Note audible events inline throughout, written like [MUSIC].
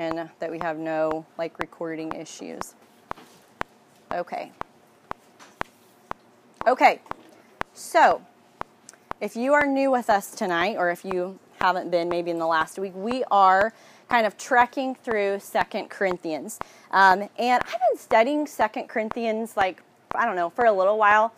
and that we have no like recording issues. Okay. Okay. So, if you are new with us tonight, or if you haven't been maybe in the last week, we are kind of trekking through Second Corinthians. Um, and I've been studying Second Corinthians like, I don't know, for a little while.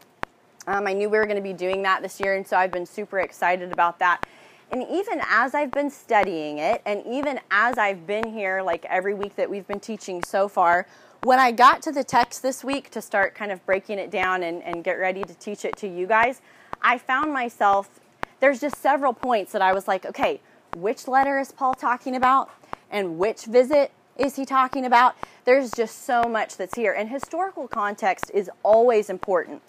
Um, I knew we were going to be doing that this year, and so I've been super excited about that. And even as I've been studying it, and even as I've been here, like every week that we've been teaching so far, when I got to the text this week to start kind of breaking it down and, and get ready to teach it to you guys, I found myself, there's just several points that I was like, okay, which letter is Paul talking about? And which visit is he talking about? There's just so much that's here. And historical context is always important,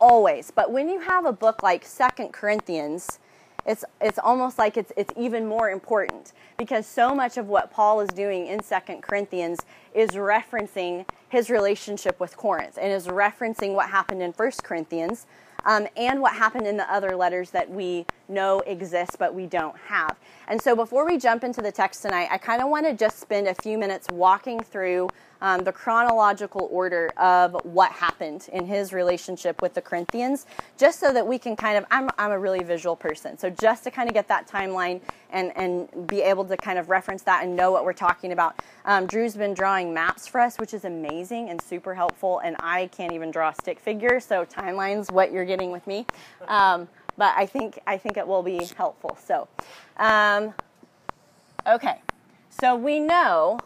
always. But when you have a book like Second Corinthians, it's it's almost like it's it's even more important because so much of what Paul is doing in Second Corinthians is referencing his relationship with Corinth and is referencing what happened in First Corinthians um, and what happened in the other letters that we know exist but we don't have. And so before we jump into the text tonight, I kind of want to just spend a few minutes walking through um, the chronological order of what happened in his relationship with the Corinthians, just so that we can kind of, I'm, I'm a really visual person, so just to kind of get that timeline and, and be able to kind of reference that and know what we're talking about. Um, Drew's been drawing maps for us, which is amazing and super helpful, and I can't even draw a stick figure, so timeline's what you're getting with me. Um, but I think I think it will be helpful. So, um, okay, so we know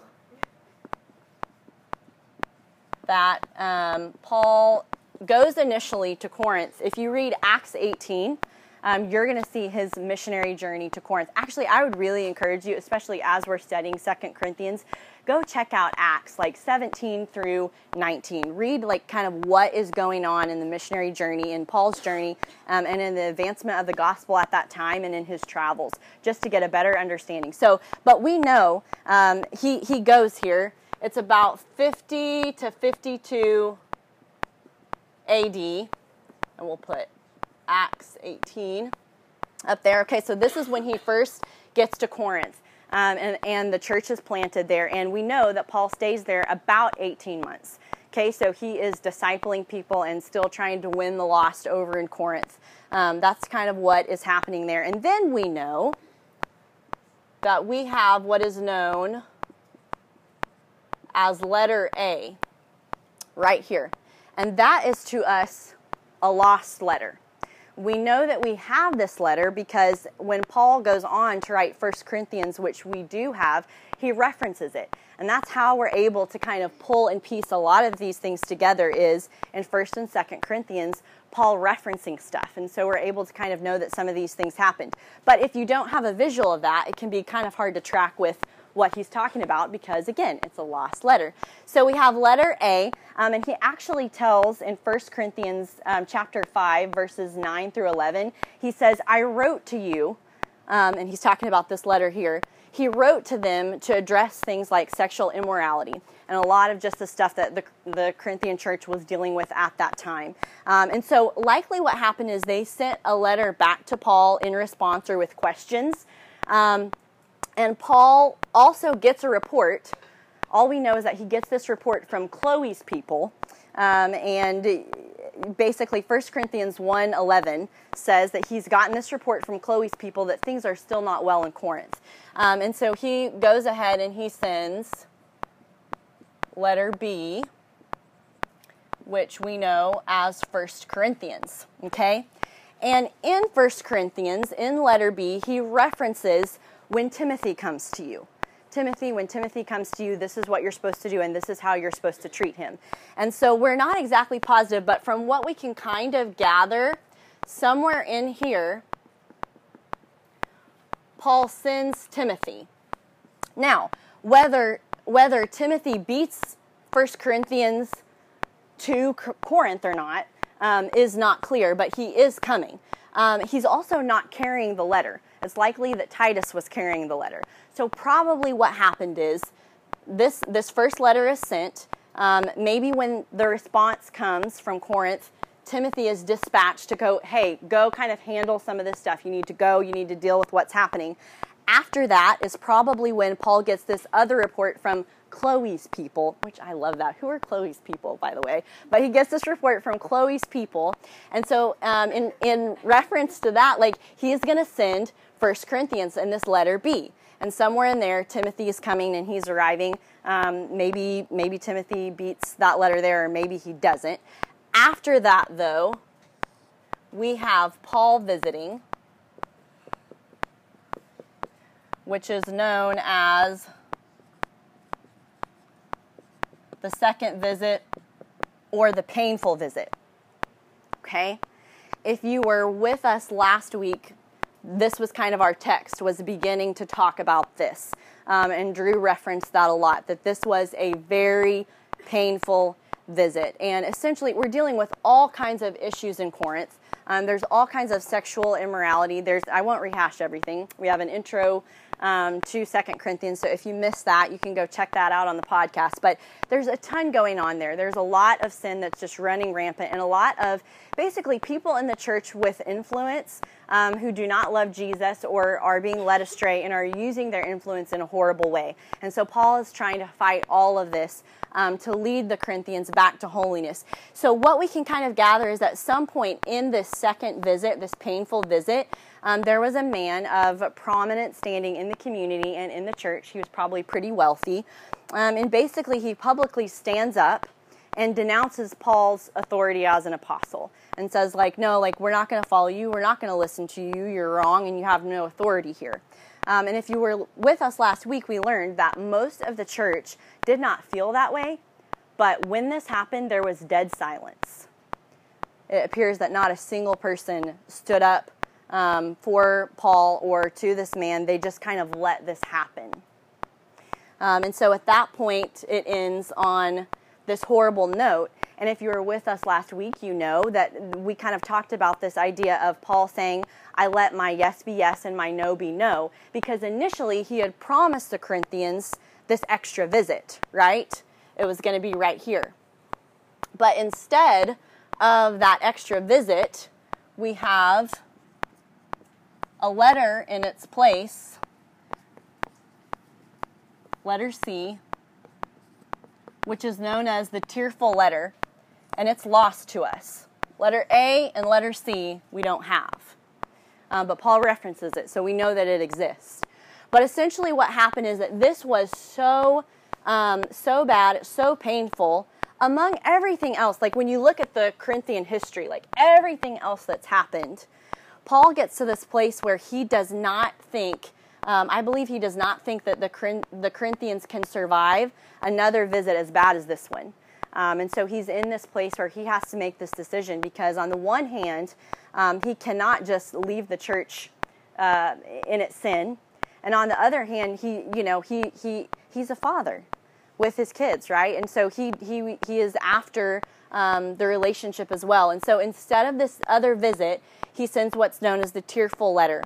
that um, Paul goes initially to Corinth. If you read Acts 18, um, you're going to see his missionary journey to Corinth. Actually, I would really encourage you, especially as we're studying Second Corinthians, go check out Acts like 17 through 19. Read like kind of what is going on in the missionary journey, in Paul's journey, um, and in the advancement of the gospel at that time and in his travels, just to get a better understanding. So, but we know um, he he goes here it's about 50 to 52 AD, and we'll put Acts 18 up there. Okay, so this is when he first gets to Corinth, um, and, and the church is planted there, and we know that Paul stays there about 18 months. Okay, so he is discipling people and still trying to win the lost over in Corinth. Um, that's kind of what is happening there. And then we know that we have what is known as letter A right here. And that is to us a lost letter. We know that we have this letter because when Paul goes on to write 1 Corinthians, which we do have, he references it. And that's how we're able to kind of pull and piece a lot of these things together is in 1st and 2nd Corinthians, Paul referencing stuff. And so we're able to kind of know that some of these things happened. But if you don't have a visual of that, it can be kind of hard to track with what he's talking about because, again, it's a lost letter. So we have letter A, um, and he actually tells in 1 Corinthians um, chapter 5, verses 9 through 11, he says, I wrote to you, um, and he's talking about this letter here. He wrote to them to address things like sexual immorality and a lot of just the stuff that the, the Corinthian church was dealing with at that time. Um, and so, likely what happened is they sent a letter back to Paul in response or with questions. Um, and Paul also gets a report. All we know is that he gets this report from Chloe's people. Um, and basically 1 Corinthians 1:11 says that he's gotten this report from Chloe's people that things are still not well in Corinth. Um, and so he goes ahead and he sends letter B, which we know as 1 Corinthians, okay? And in 1 Corinthians, in letter B, he references when Timothy comes to you. Timothy, when Timothy comes to you, this is what you're supposed to do, and this is how you're supposed to treat him. And so we're not exactly positive, but from what we can kind of gather, somewhere in here, Paul sends Timothy. Now, whether whether Timothy beats 1 Corinthians to Corinth or not um, is not clear, but he is coming. Um, he's also not carrying the letter. It's likely that Titus was carrying the letter. So probably what happened is this this first letter is sent. Um, maybe when the response comes from Corinth, Timothy is dispatched to go, hey, go kind of handle some of this stuff. You need to go. You need to deal with what's happening. after that is probably when Paul gets this other report from Chloe's people, which I love that. Who are Chloe's people, by the way? But he gets this report from Chloe's people. And so, um, in, in reference to that, like, he is going to send First Corinthians in this letter B. And somewhere in there, Timothy is coming and he's arriving. Um, maybe, maybe Timothy beats that letter there, or maybe he doesn't. After that, though, we have Paul visiting, which is known as the second visit or the painful visit. Okay? If you were with us last week, this was kind of our text, was beginning to talk about this. Um, and Drew referenced that a lot, that this was a very painful visit. And essentially, we're dealing with all kinds of issues in Corinth. Um, there's all kinds of sexual immorality. There's I won't rehash everything. We have an intro um, to Second Corinthians. So if you missed that, you can go check that out on the podcast. But there's a ton going on there. There's a lot of sin that's just running rampant, and a lot of basically people in the church with influence um, who do not love Jesus or are being led astray and are using their influence in a horrible way. And so Paul is trying to fight all of this um, to lead the Corinthians back to holiness. So, what we can kind of gather is at some point in this second visit, this painful visit, um, there was a man of prominent standing in the community and in the church. He was probably pretty wealthy. Um, and basically, he publicly stands up and denounces Paul's authority as an apostle and says, like, no, like, we're not going to follow you. We're not going to listen to you. You're wrong and you have no authority here. Um, and if you were with us last week, we learned that most of the church did not feel that way. But when this happened, there was dead silence. It appears that not a single person stood up um, for Paul or to this man. They just kind of let this happen. Um, and so at that point, it ends on this horrible note. And if you were with us last week, you know that we kind of talked about this idea of Paul saying, I let my yes be yes and my no be no, because initially he had promised the Corinthians this extra visit, right? It was going to be right here. But instead of that extra visit, we have a letter in its place, letter C, which is known as the tearful letter, and it's lost to us. Letter A and letter C we don't have. Um, but Paul references it, so we know that it exists. But essentially, what happened is that this was so, um, so bad, so painful. Among everything else, like when you look at the Corinthian history, like everything else that's happened, Paul gets to this place where he does not think, um, I believe he does not think that the, the Corinthians can survive another visit as bad as this one. Um, and so he's in this place where he has to make this decision because, on the one hand, um, he cannot just leave the church uh, in its sin, and on the other hand, he, you know, he, he, he's a father with his kids, right? And so he, he, he is after um, the relationship as well. And so instead of this other visit, he sends what's known as the tearful letter.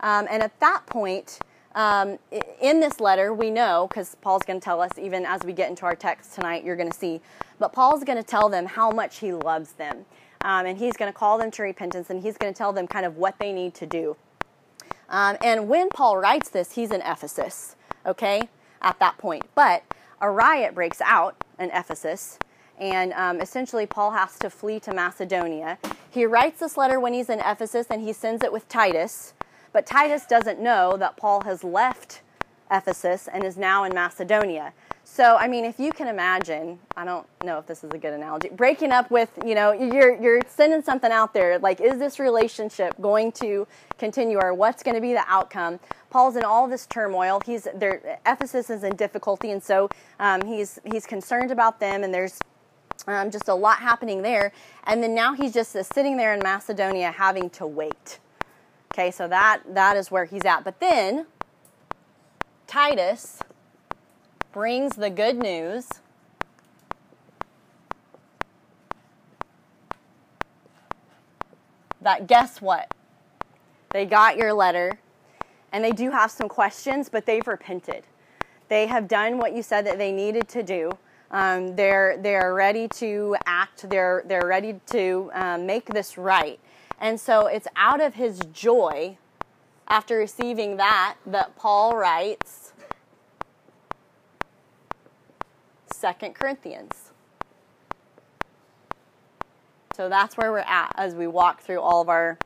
Um, and at that point, um, in this letter, we know, because Paul's going to tell us, even as we get into our text tonight, you're going to see, but Paul's going to tell them how much he loves them. Um, and he's going to call them to repentance and he's going to tell them kind of what they need to do. Um, and when Paul writes this, he's in Ephesus, okay, at that point. But a riot breaks out in Ephesus, and um, essentially Paul has to flee to Macedonia. He writes this letter when he's in Ephesus and he sends it with Titus, but Titus doesn't know that Paul has left Ephesus and is now in Macedonia. So, I mean, if you can imagine, I don't know if this is a good analogy, breaking up with, you know, you're, you're sending something out there, like, is this relationship going to continue or what's going to be the outcome? Paul's in all this turmoil. He's there, Ephesus is in difficulty, and so um, he's, he's concerned about them, and there's um, just a lot happening there. And then now he's just uh, sitting there in Macedonia having to wait. Okay, so that, that is where he's at. But then, Titus brings the good news that guess what? They got your letter and they do have some questions, but they've repented. They have done what you said that they needed to do. Um, they're they're ready to act. They're they're ready to um, make this right. And so it's out of his joy after receiving that that Paul writes Second Corinthians. So that's where we're at as we walk through all of our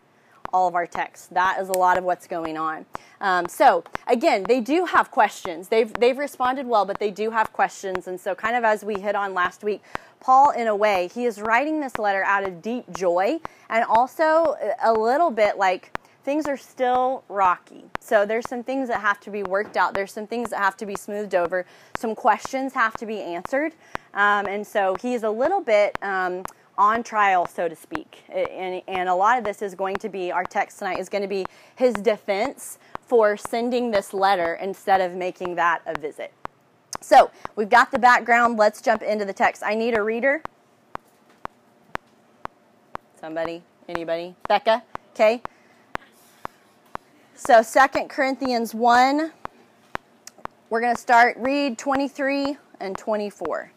all of our texts. That is a lot of what's going on. Um, so again, they do have questions. They've they've responded well, but they do have questions. And so, kind of as we hit on last week, Paul, in a way, he is writing this letter out of deep joy and also a little bit like things are still rocky. So there's some things that have to be worked out. There's some things that have to be smoothed over. Some questions have to be answered. Um, and so he's a little bit. Um, on trial, so to speak. And, and a lot of this is going to be, our text tonight is going to be his defense for sending this letter instead of making that a visit. So we've got the background. Let's jump into the text. I need a reader. Somebody? Anybody? Becca? Okay. So Second Corinthians 1, we're going to start, read 23 and 24.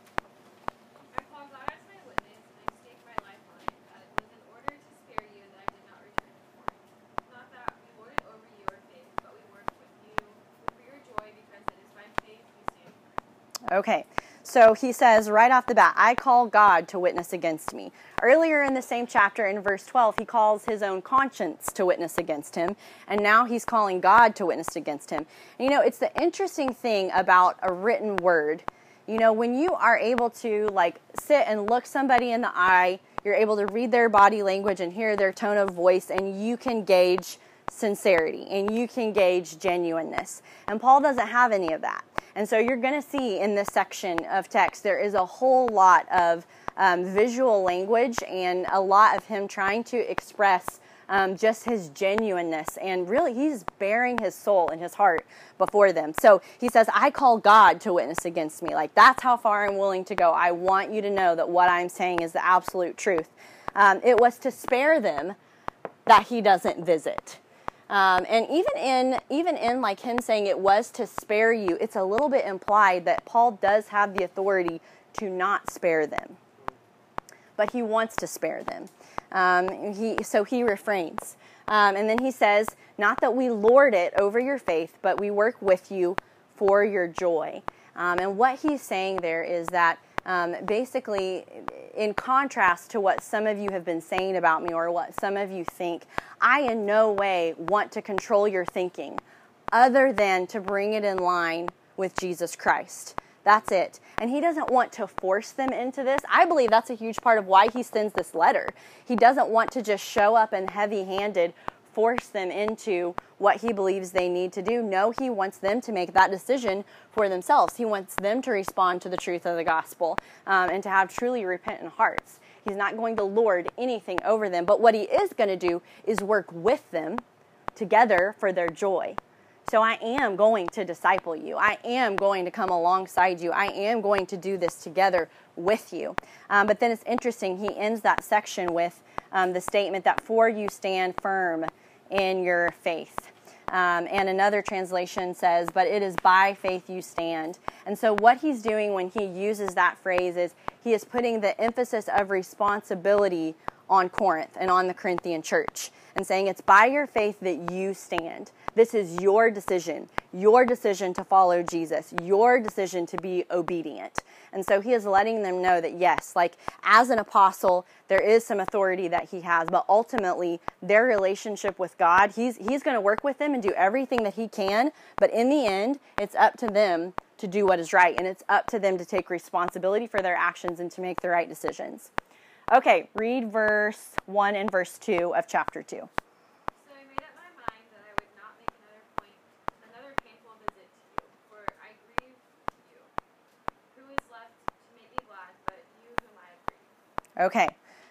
Okay, so he says right off the bat, I call God to witness against me. Earlier in the same chapter, in verse 12, he calls his own conscience to witness against him, and now he's calling God to witness against him. And, you know, it's the interesting thing about a written word. You know, when you are able to like sit and look somebody in the eye, you're able to read their body language and hear their tone of voice, and you can gauge sincerity and you can gauge genuineness. And Paul doesn't have any of that. And so you're going to see in this section of text, there is a whole lot of um, visual language and a lot of him trying to express um, just his genuineness. And really, he's baring his soul and his heart before them. So he says, I call God to witness against me. Like, that's how far I'm willing to go. I want you to know that what I'm saying is the absolute truth. Um, it was to spare them that he doesn't visit. Um, and even in even in like him saying it was to spare you, it's a little bit implied that Paul does have the authority to not spare them, but he wants to spare them. Um, he so he refrains, um, and then he says, "Not that we lord it over your faith, but we work with you for your joy." Um, and what he's saying there is that um, basically, in contrast to what some of you have been saying about me or what some of you think, I in no way want to control your thinking other than to bring it in line with Jesus Christ. That's it. And he doesn't want to force them into this. I believe that's a huge part of why he sends this letter. He doesn't want to just show up and heavy handed force them into what he believes they need to do. No, he wants them to make that decision for themselves. He wants them to respond to the truth of the gospel um, and to have truly repentant hearts. He's not going to lord anything over them, but what he is going to do is work with them together for their joy. So I am going to disciple you. I am going to come alongside you. I am going to do this together with you. Um, but then it's interesting, he ends that section with um, the statement that for you stand firm in your faith. Um, and another translation says, but it is by faith you stand. And so, what he's doing when he uses that phrase is he is putting the emphasis of responsibility on Corinth and on the Corinthian church and saying it's by your faith that you stand. This is your decision, your decision to follow Jesus, your decision to be obedient. And so he is letting them know that yes, like as an apostle, there is some authority that he has, but ultimately their relationship with God, he's he's going to work with them and do everything that he can, but in the end, it's up to them to do what is right and it's up to them to take responsibility for their actions and to make the right decisions. Okay, read verse 1 and verse 2 of chapter 2. So I made up my mind that I would not make another point, another painful visit to you, for I grieve you. Who is left to make me glad but you whom I have grieved? Okay.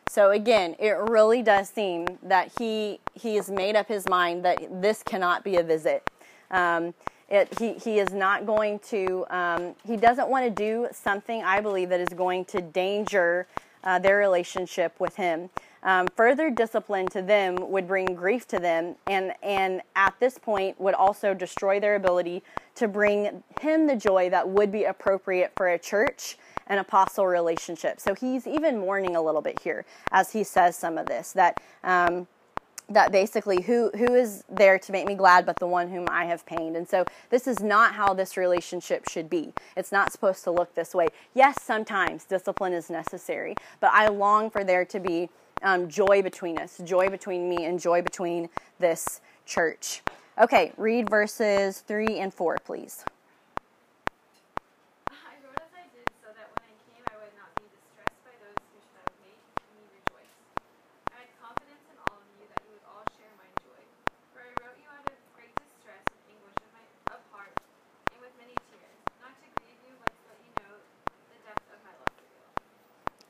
So again, it really does seem that he he has made up his mind that this cannot be a visit. Um, it, he, he is not going to, um, he doesn't want to do something, I believe, that is going to danger uh, their relationship with Him. Um, further discipline to them would bring grief to them, and, and at this point would also destroy their ability to bring Him the joy that would be appropriate for a church and apostle relationship. So he's even mourning a little bit here as he says some of this that. Um, that basically who who is there to make me glad but the one whom I have pained. And so this is not how this relationship should be. It's not supposed to look this way. Yes, sometimes discipline is necessary, but I long for there to be um, joy between us, joy between me and joy between this church. Okay, read verses 3 and 4, please. I wrote as I did so that when I came I would not be distressed by those who should have made me rejoice. I had confidence in all of you that you would all share my joy. For I wrote you out of great distress and anguish of, my, of heart and with many tears, not to grieve you but to let you know the depth of my love for you.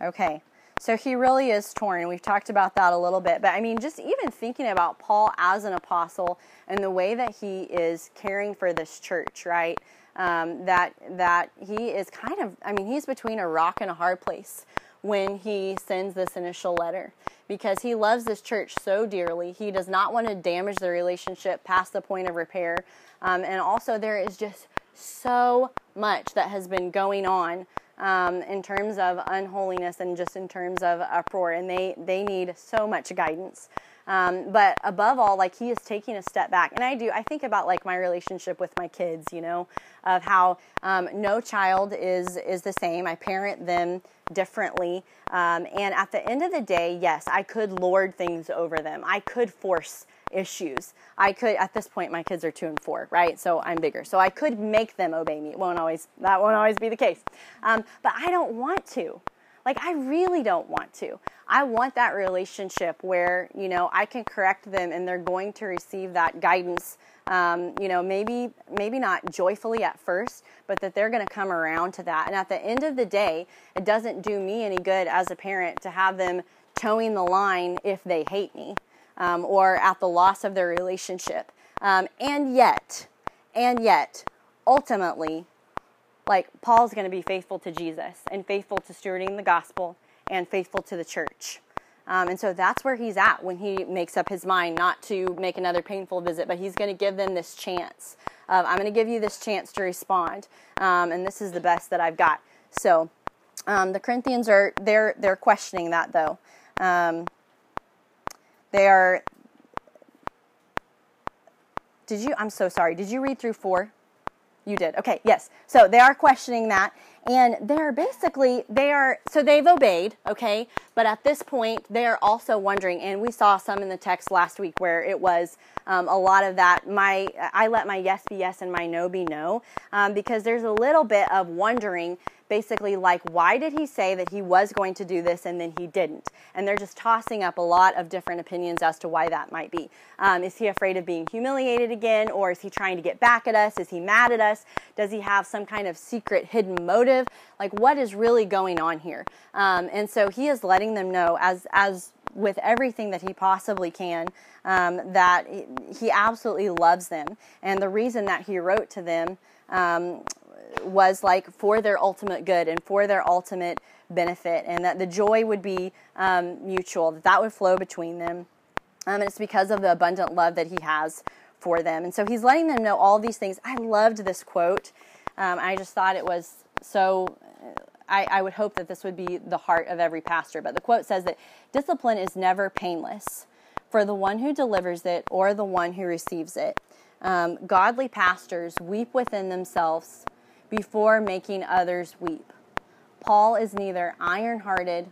Okay. So he really is torn. We've talked about that a little bit. But I mean, just even thinking about Paul as an apostle and the way that he is caring for this church, right? Um, that that he is kind of, I mean, he's between a rock and a hard place when he sends this initial letter because he loves this church so dearly. He does not want to damage the relationship past the point of repair. Um, and also, there is just so much that has been going on um, in terms of unholiness and just in terms of uproar, and they they need so much guidance. Um, but above all, like he is taking a step back, and I do. I think about like my relationship with my kids, you know, of how um, no child is is the same. I parent them differently, um, and at the end of the day, yes, I could lord things over them. I could force issues. I could at this point my kids are 2 and 4, right? So I'm bigger. So I could make them obey me. It won't always that won't always be the case. Um, but I don't want to. Like I really don't want to. I want that relationship where, you know, I can correct them and they're going to receive that guidance um, you know, maybe maybe not joyfully at first, but that they're going to come around to that. And at the end of the day, it doesn't do me any good as a parent to have them toeing the line if they hate me um, or at the loss of their relationship. Um, and yet, and yet, ultimately, like Paul's going to be faithful to Jesus and faithful to stewarding the gospel and faithful to the church. Um, and so that's where he's at when he makes up his mind not to make another painful visit, but he's going to give them this chance. Of, I'm going to give you this chance to respond, um, and this is the best that I've got. So um, the Corinthians are they're they're questioning that though. Um, they are. Did you? I'm so sorry. Did you read through four? You did. Okay, yes. So they are questioning that. And they're basically, they are, so they've obeyed, okay? But at this point, they are also wondering, and we saw some in the text last week where it was um, a lot of that, my, I let my yes be yes and my no be no, um, because there's a little bit of wondering basically like why did he say that he was going to do this and then he didn't? And they're just tossing up a lot of different opinions as to why that might be. Um, is he afraid of being humiliated again or is he trying to get back at us? Is he mad at us? Does he have some kind of secret hidden motive? Like what is really going on here? Um, and so he is letting them know as as with everything that he possibly can um, that he absolutely loves them. And the reason that he wrote to them um, was like for their ultimate good and for their ultimate benefit, and that the joy would be um, mutual, that that would flow between them. Um, and it's because of the abundant love that he has for them. And so he's letting them know all these things. I loved this quote. Um, I just thought it was so. I, I would hope that this would be the heart of every pastor. But the quote says that discipline is never painless for the one who delivers it or the one who receives it. Um, godly pastors weep within themselves before making others weep. Paul is neither iron hearted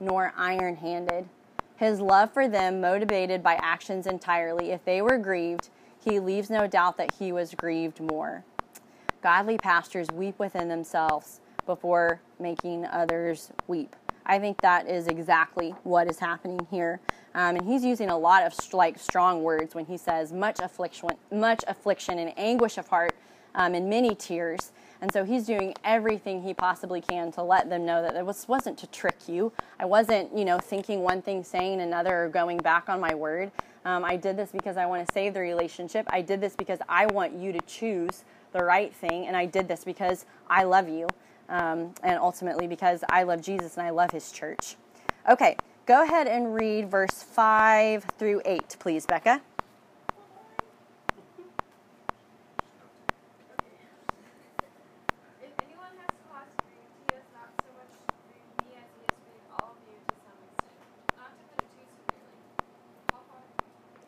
nor iron handed. His love for them motivated by actions entirely. If they were grieved, he leaves no doubt that he was grieved more. Godly pastors weep within themselves before making others weep. I think that is exactly what is happening here. Um, and he's using a lot of like strong words when he says much affliction, much affliction and anguish of heart, um, and many tears. And so he's doing everything he possibly can to let them know that it was, wasn't to trick you. I wasn't, you know, thinking one thing, saying another, or going back on my word. Um, I did this because I want to save the relationship. I did this because I want you to choose the right thing. And I did this because I love you. Um, and ultimately because I love Jesus and I love his church. Okay, go ahead and read verse 5 through 8, please, Becca. If anyone has caused grief, he has not so much grieved me as he has grieved all of you to some extent. Not to put it too severely. How far? through 8. The punishment inflicted on him by the majority is sufficient. Now instead you ought to forgive and comfort him so that he will not be overwhelmed by excessive sorrow. I urge you therefore to, to reaffirm your love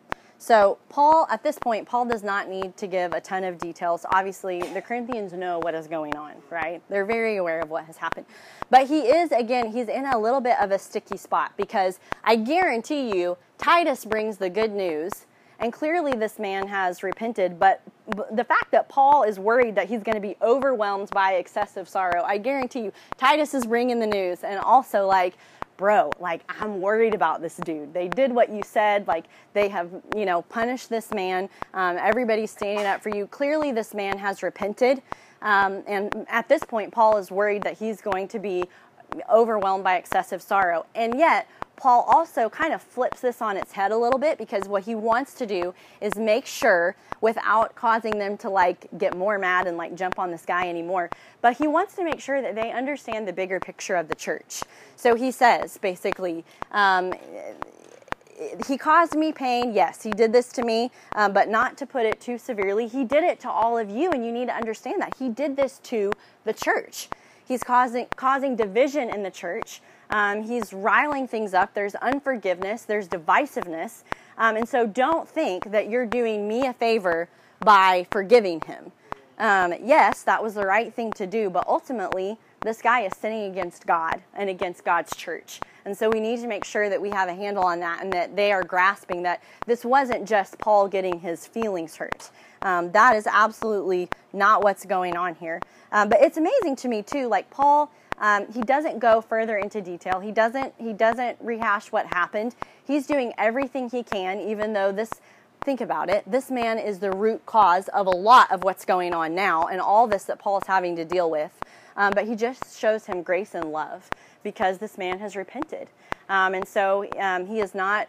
So, Paul, at this point, Paul does not need to give a ton of details. Obviously, the Corinthians know what is going on, right? They're very aware of what has happened. But he is, again, he's in a little bit of a sticky spot because I guarantee you, Titus brings the good news, and clearly this man has repented. But the fact that Paul is worried that he's going to be overwhelmed by excessive sorrow, I guarantee you, Titus is bringing the news, and also, like, bro, like I'm worried about this dude. They did what you said. Like they have, you know, punished this man. Um, everybody's standing up for you. Clearly, this man has repented. Um, and at this point, Paul is worried that he's going to be overwhelmed by excessive sorrow. And yet, Paul also kind of flips this on its head a little bit because what he wants to do is make sure, without causing them to like get more mad and like jump on this guy anymore, but he wants to make sure that they understand the bigger picture of the church. So he says basically, um, he caused me pain. Yes, he did this to me, um, but not to put it too severely. He did it to all of you, and you need to understand that. He did this to the church. He's causing, causing division in the church. Um, he's riling things up. There's unforgiveness, there's divisiveness. Um, and so don't think that you're doing me a favor by forgiving him. Um, yes, that was the right thing to do, but ultimately, this guy is sinning against God and against God's church. And so we need to make sure that we have a handle on that and that they are grasping that this wasn't just Paul getting his feelings hurt. Um, that is absolutely not what's going on here. Um, but it's amazing to me too. Like Paul, um, he doesn't go further into detail. He doesn't. He doesn't rehash what happened. He's doing everything he can, even though this. Think about it. This man is the root cause of a lot of what's going on now and all this that Paul's having to deal with. Um, but he just shows him grace and love because this man has repented, um, and so um, he is not.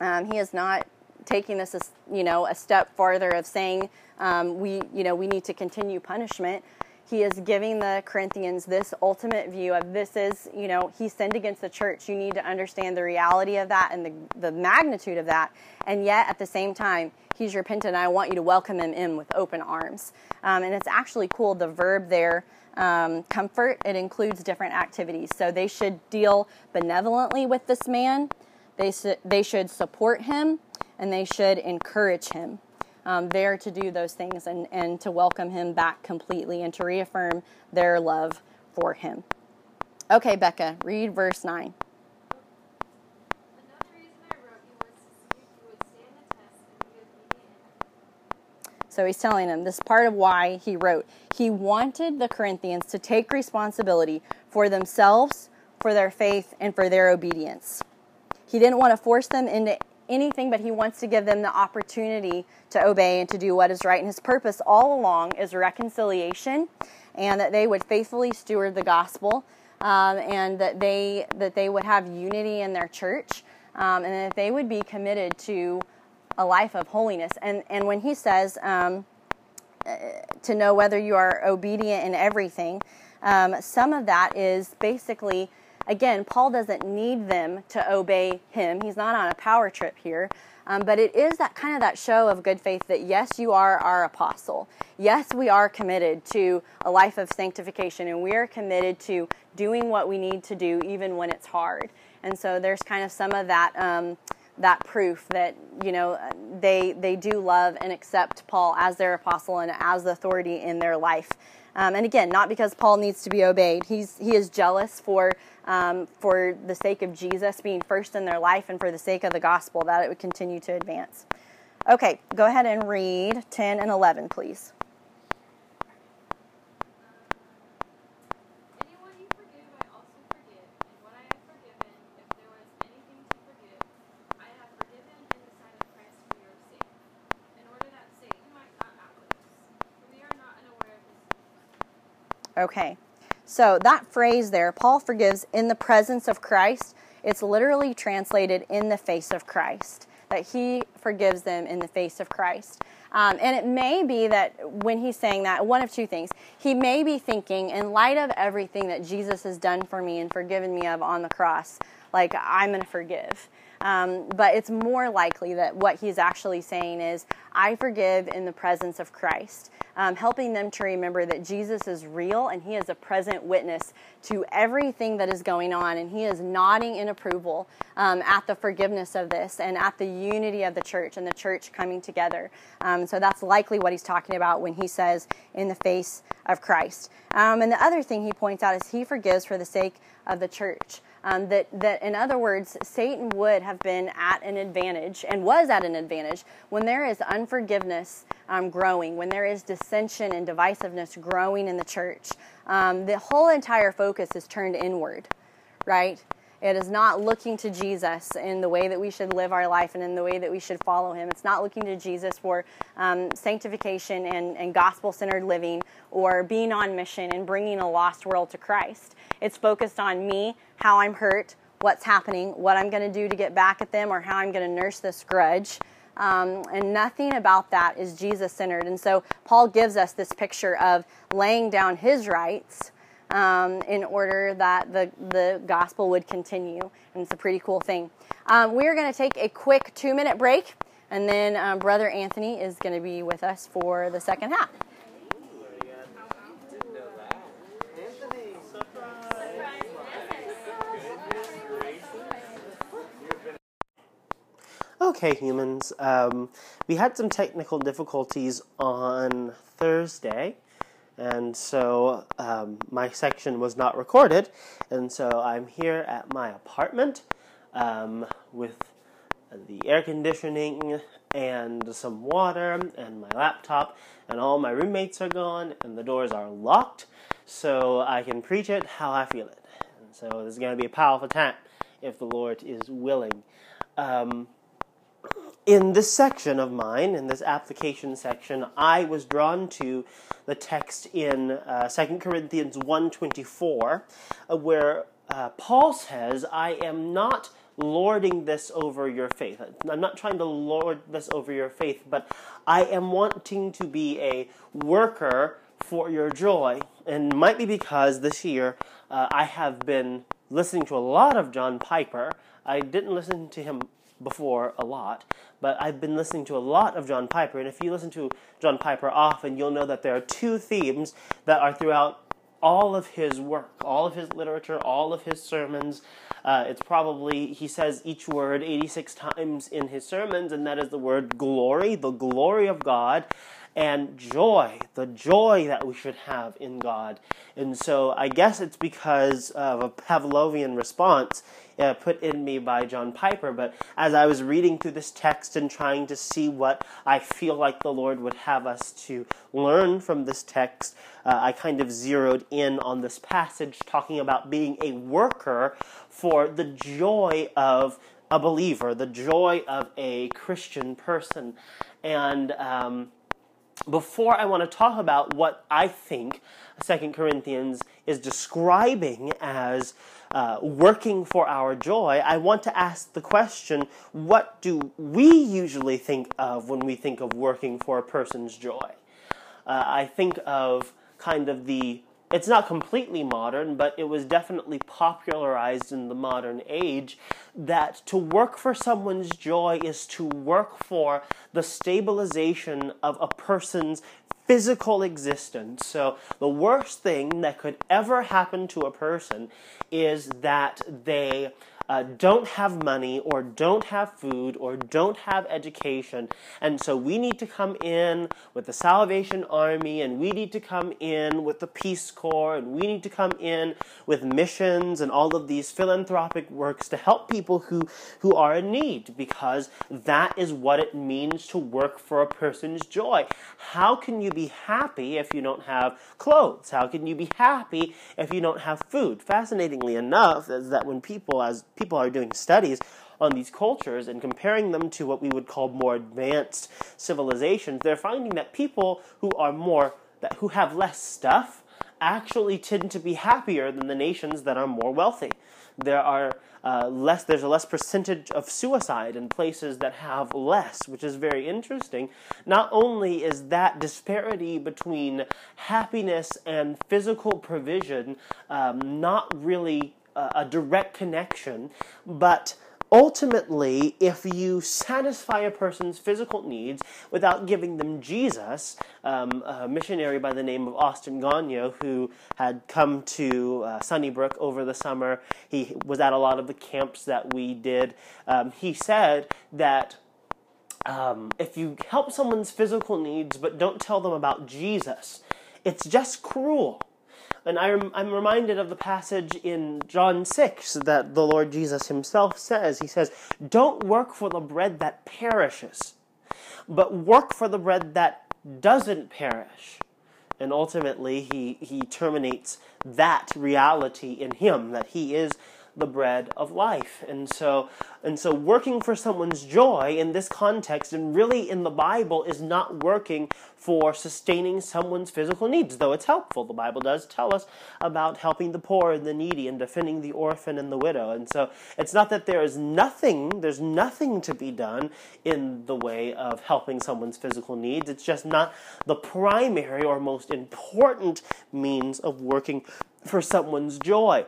Um, he is not taking this, as, you know, a step farther of saying um, we, you know, we need to continue punishment. He is giving the Corinthians this ultimate view of this is, you know, he sinned against the church. You need to understand the reality of that and the, the magnitude of that. And yet, at the same time, he's repentant. I want you to welcome him in with open arms. Um, and it's actually cool, the verb there, um, comfort, it includes different activities. So they should deal benevolently with this man, they, su- they should support him, and they should encourage him. Um, there to do those things and, and to welcome him back completely and to reaffirm their love for him. Okay, Becca, read verse 9. Another reason I wrote you was to see if you would stand the test and be obedient. So he's telling them this part of why he wrote. He wanted the Corinthians to take responsibility for themselves, for their faith, and for their obedience. He didn't want to force them into anything, but he wants to give them the opportunity to obey and to do what is right. And his purpose all along is reconciliation, and that they would faithfully steward the gospel, um, and that they that they would have unity in their church, um, and that they would be committed to a life of holiness. And and when he says um, uh, to know whether you are obedient in everything, um, some of that is basically again, Paul doesn't need them to obey him. He's not on a power trip here. Um, but it is that kind of that show of good faith that yes, you are our apostle. Yes, we are committed to a life of sanctification, and we are committed to doing what we need to do, even when it's hard. And so there's kind of some of that um, that proof that you know they they do love and accept Paul as their apostle and as the authority in their life. Um, and again, not because Paul needs to be obeyed. He's he is jealous for um, for the sake of Jesus being first in their life and for the sake of the gospel that it would continue to advance. Okay, go ahead and read 10 and 11, please. Anyone you forgive, I also forgive. And what I have forgiven, if there was anything to forgive, I have forgiven in the sight of Christ for your sake, in order that Satan might not outwit us. For we are not unaware of his Okay. So that phrase there, Paul forgives in the presence of Christ, it's literally translated in the face of Christ, that he forgives them in the face of Christ. Um, and it may be that when he's saying that, one of two things. He may be thinking, in light of everything that Jesus has done for me and forgiven me of on the cross, like, I'm going to forgive. Um, but it's more likely that what he's actually saying is, I forgive in the presence of Christ, um, helping them to remember that Jesus is real and he is a present witness to everything that is going on, and he is nodding in approval um, at the forgiveness of this and at the unity of the church and the church coming together. Um, so that's likely what he's talking about when he says, in the face of Christ. Um, and the other thing he points out is he forgives for the sake of the church. Um, that, that, in other words, Satan would have been at an advantage and was at an advantage when there is unforgiveness um, growing, when there is dissension and divisiveness growing in the church. Um, the whole entire focus is turned inward, right? It is not looking to Jesus in the way that we should live our life and in the way that we should follow him. It's not looking to Jesus for um, sanctification and, and gospel centered living or being on mission and bringing a lost world to Christ. It's focused on me, how I'm hurt, what's happening, what I'm going to do to get back at them, or how I'm going to nurse this grudge. Um, and nothing about that is Jesus centered. And so Paul gives us this picture of laying down his rights um, in order that the, the gospel would continue. And it's a pretty cool thing. Um, we're going to take a quick two minute break, and then um, Brother Anthony is going to be with us for the second half. Okay, humans. Um, we had some technical difficulties on Thursday, and so um, my section was not recorded, and so I'm here at my apartment um, with the air conditioning and some water and my laptop, and all my roommates are gone, and the doors are locked, so I can preach it how I feel it. And so this is going to be a powerful time if the Lord is willing. Um, in this section of mine, in this application section, I was drawn to the text in uh, 2 Corinthians 1.24, uh, where uh, Paul says, I am not lording this over your faith. I'm not trying to lord this over your faith, but I am wanting to be a worker for your joy. And might be because this year uh, I have been listening to a lot of John Piper. I didn't listen to him before a lot, but I've been listening to a lot of John Piper, and if you listen to John Piper often, you'll know that there are two themes that are throughout all of his work, all of his literature, all of his sermons. Uh, it's probably, he says each word 86 times in his sermons, and that is the word glory, the glory of God, and joy, the joy that we should have in God. And so I guess it's because of a Pavlovian response uh, put in me by John Piper. But as I was reading through this text and trying to see what I feel like the Lord would have us to learn from this text, uh, I kind of zeroed in on this passage talking about being a worker for the joy of a believer, the joy of a Christian person. And um, before I want to talk about what I think Second Corinthians is describing as uh, working for our joy, I want to ask the question what do we usually think of when we think of working for a person's joy? Uh, I think of kind of the it's not completely modern, but it was definitely popularized in the modern age that to work for someone's joy is to work for the stabilization of a person's physical existence. So, the worst thing that could ever happen to a person is that they uh, don't have money or don't have food or don't have education. And so we need to come in with the Salvation Army and we need to come in with the Peace Corps and we need to come in with missions and all of these philanthropic works to help people who, who are in need because that is what it means to work for a person's joy. How can you be happy if you don't have clothes? How can you be happy if you don't have food? Fascinatingly enough, is that when people, as people are doing studies on these cultures and comparing them to what we would call more advanced civilizations, they're finding that people who are more that who have less stuff actually tend to be happier than the nations that are more wealthy. There are uh, less. There's a less percentage of suicide in places that have less, which is very interesting. Not only is that disparity between happiness and physical provision um, not really a direct connection, but ultimately, if you satisfy a person's physical needs without giving them Jesus, um, a missionary by the name of Austin Gagno, who had come to uh, Sunnybrook over the summer, he was at a lot of the camps that we did. Um, he said that um, if you help someone's physical needs but don't tell them about Jesus, it's just cruel. And I am reminded of the passage in John 6 that the Lord Jesus himself says. He says, Don't work for the bread that perishes, but work for the bread that doesn't perish. And ultimately, he, he terminates that reality in him, that he is the bread of life. And so and so working for someone's joy in this context and really in the Bible is not working for sustaining someone's physical needs, though it's helpful. The Bible does tell us about helping the poor and the needy and defending the orphan and the widow. And so it's not that there is nothing, there's nothing to be done in the way of helping someone's physical needs. It's just not the primary or most important means of working for someone's joy.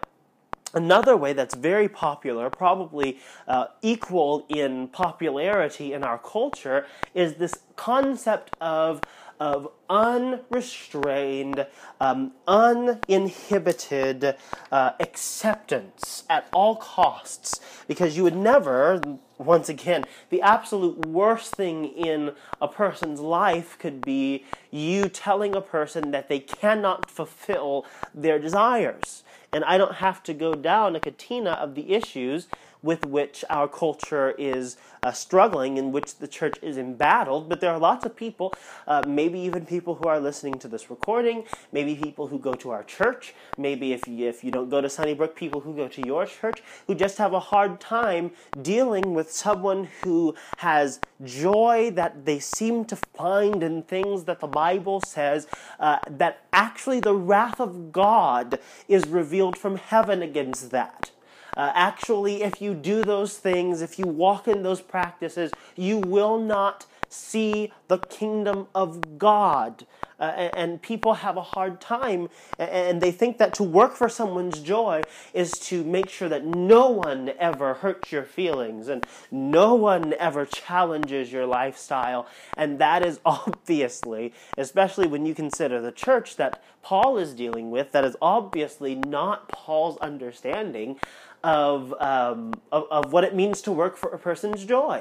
Another way that's very popular, probably uh, equal in popularity in our culture, is this concept of, of unrestrained, um, uninhibited uh, acceptance at all costs. Because you would never, once again, the absolute worst thing in a person's life could be you telling a person that they cannot fulfill their desires and I don't have to go down a catena of the issues with which our culture is uh, struggling, in which the church is embattled. But there are lots of people, uh, maybe even people who are listening to this recording, maybe people who go to our church, maybe if you, if you don't go to Sunnybrook, people who go to your church, who just have a hard time dealing with someone who has joy that they seem to find in things that the Bible says uh, that actually the wrath of God is revealed from heaven against that. Uh, actually, if you do those things, if you walk in those practices, you will not see the kingdom of God. Uh, and, and, people have a hard time, and they think that to work for someone's joy is to make sure that no one ever hurts your feelings and no one ever challenges your lifestyle. And that is [LAUGHS] obviously, especially when you consider the church that Paul is dealing with, that is obviously not Paul's understanding of, um, of, of what it means to work for a person's joy.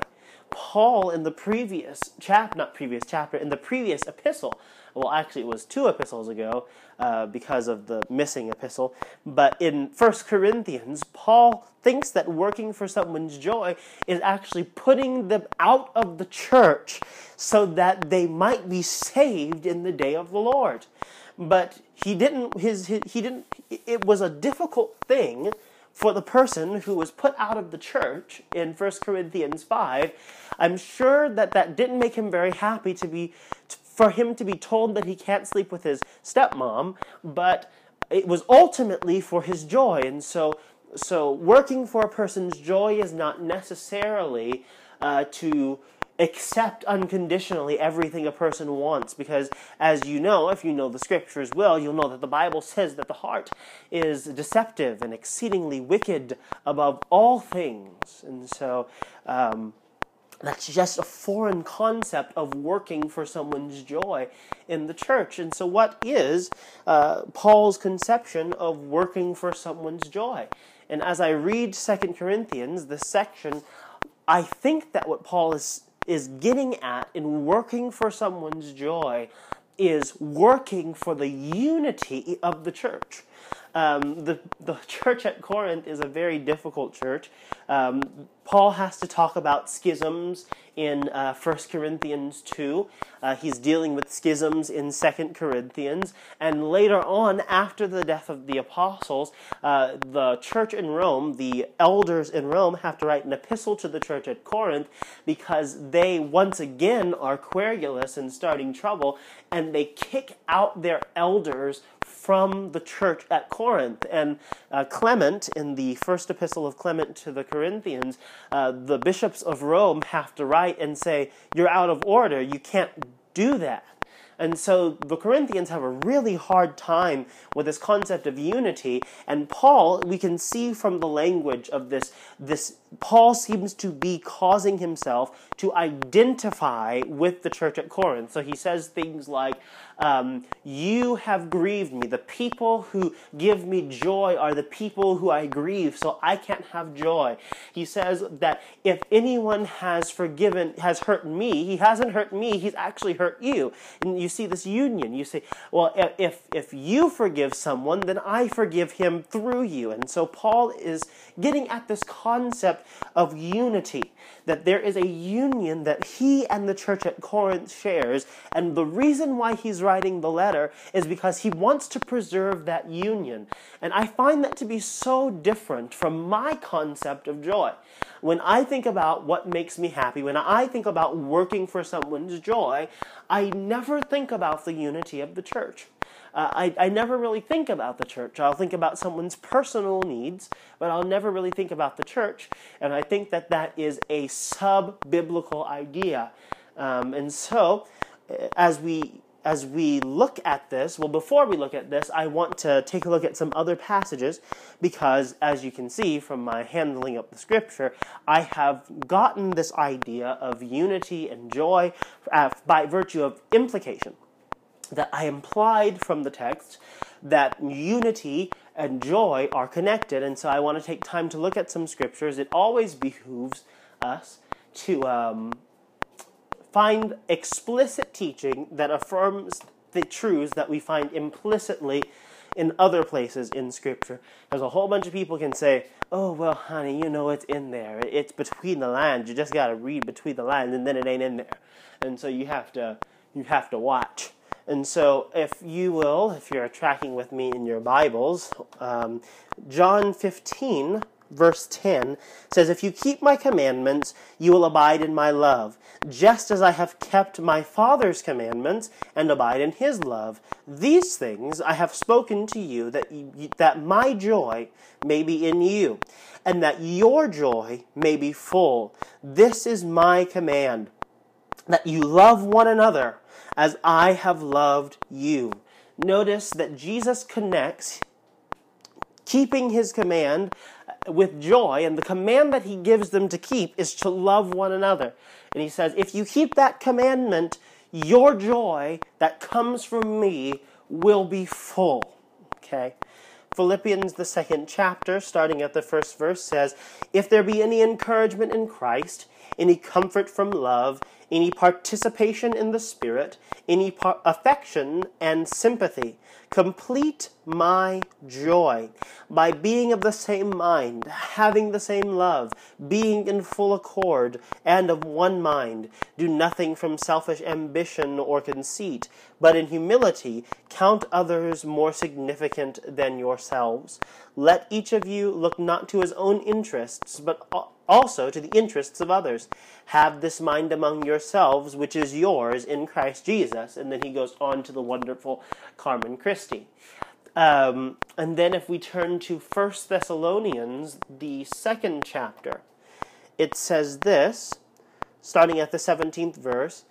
Paul in the previous chapter, not previous chapter, in the previous epistle, well, actually, it was two epistles ago uh, because of the missing epistle, but in First Corinthians, Paul thinks that working for someone's joy is actually putting them out of the church so that they might be saved in the day of the Lord. But he didn't, his, his he didn't, it was a difficult thing for the person who was put out of the church in 1 Corinthians 5, I'm sure that that didn't make him very happy to be for him to be told that he can't sleep with his stepmom, but it was ultimately for his joy. And so so working for a person's joy is not necessarily uh, to accept unconditionally everything a person wants because as you know if you know the scriptures well you'll know that the bible says that the heart is deceptive and exceedingly wicked above all things and so um, that's just a foreign concept of working for someone's joy in the church. And so, what is uh, Paul's conception of working for someone's joy? And as I read Second Corinthians, this section, I think that what Paul is is getting at in working for someone's joy is working for the unity of the church. Um, the, the [LAUGHS] church at Corinth is a very difficult church. Um, Paul has to talk about schisms in uh, 1 Corinthians 2. Uh, he's dealing with schisms in 2 Corinthians. And later on, after the death of the apostles, uh, the church in Rome, the elders in Rome, have to write an epistle to the church at Corinth because they once again are querulous and starting trouble, and they kick out their elders from the church at Corinth. And uh, Clement, in the first epistle of Clement to the Corinthians, uh, the bishops of Rome have to write and say, You're out of order. You can't do that. And so the Corinthians have a really hard time with this concept of unity. And Paul, we can see from the language of this, this Paul seems to be causing himself to identify with the church at Corinth. So he says things like, um, You have grieved me. The people who give me joy are the people who I grieve, so I can't have joy. He says that if anyone has forgiven, has hurt me, he hasn't hurt me, he's actually hurt you. And you see this union. You say, Well, if, if you forgive someone, then I forgive him through you. And so Paul is getting at this concept of unity, that there is a that he and the church at Corinth shares. And the reason why he's writing the letter is because he wants to preserve that union. And I find that to be so different from my concept of joy. When I think about what makes me happy, when I think about working for someone's joy, I never think about the unity of the church. Uh, I, I never really think about the church. I'll think about someone's personal needs, but I'll never really think about the church. And I think that that is a sub biblical idea. Um, and so, uh, as we as we look at this, well, before we look at this, I want to take a look at some other passages because, as you can see from my handling of the scripture, I have gotten this idea of unity and joy uh, by virtue of implication that I implied from the text that unity and joy are connected. And so I want to take time to look at some scriptures. It always behooves us to um, find explicit teaching that affirms the truths that we find implicitly in other places in Scripture. Because a whole bunch of people can say, oh, well, honey, you know it's in there. It's between the lines. You just got to read between the lines, and then it ain't in there. And so you have to, you have to watch. And so, if you will, if you're tracking with me in your Bibles, um, John 15, verse 10 says, If you keep my commandments, you will abide in my love, just as I have kept my Father's commandments and abide in his love. These things I have spoken to you, that, you, that my joy may be in you, and that your joy may be full. This is my command, that you love one another as I have loved you. Notice that Jesus connects keeping his command uh, with joy, and the command that he gives them to keep is to love one another. And he says, If you keep that commandment, your joy that comes from me will be full. Okay? Philippians, the second chapter, starting at the first verse, says, If there be any encouragement in Christ, any comfort from love, any participation in the Spirit, any par- affection and sympathy. Complete my joy by being of the same mind, having the same love, being in full accord, and of one mind. Do nothing from selfish ambition or conceit, but in humility count others more significant than yourselves. Let each of you look not to his own interests, but also to the interests of others. Have this mind among yourselves, which is yours in Christ Jesus. And then he goes on to the wonderful Carmen Christi. Um, and then if we turn to First Thessalonians, the second chapter, it says this, starting at the 17th verse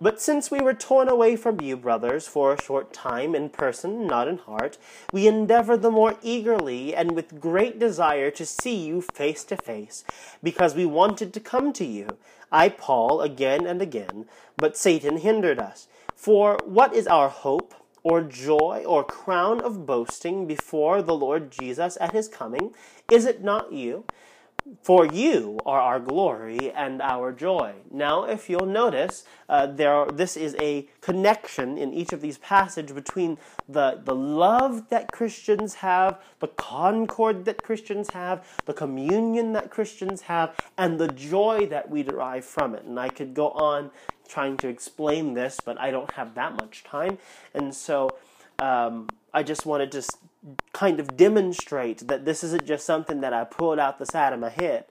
but since we were torn away from you, brothers, for a short time in person, not in heart, we endeavor the more eagerly and with great desire to see you face to face, because we wanted to come to you. I, Paul, again and again, but Satan hindered us. For what is our hope, or joy, or crown of boasting before the Lord Jesus at his coming? Is it not you? For you are our glory and our joy. Now, if you'll notice, uh, there are, this is a connection in each of these passages between the, the love that Christians have, the concord that Christians have, the communion that Christians have, and the joy that we derive from it. And I could go on trying to explain this, but I don't have that much time. And so um, I just wanted to kind of demonstrate that this isn't just something that I pulled out the side of my head.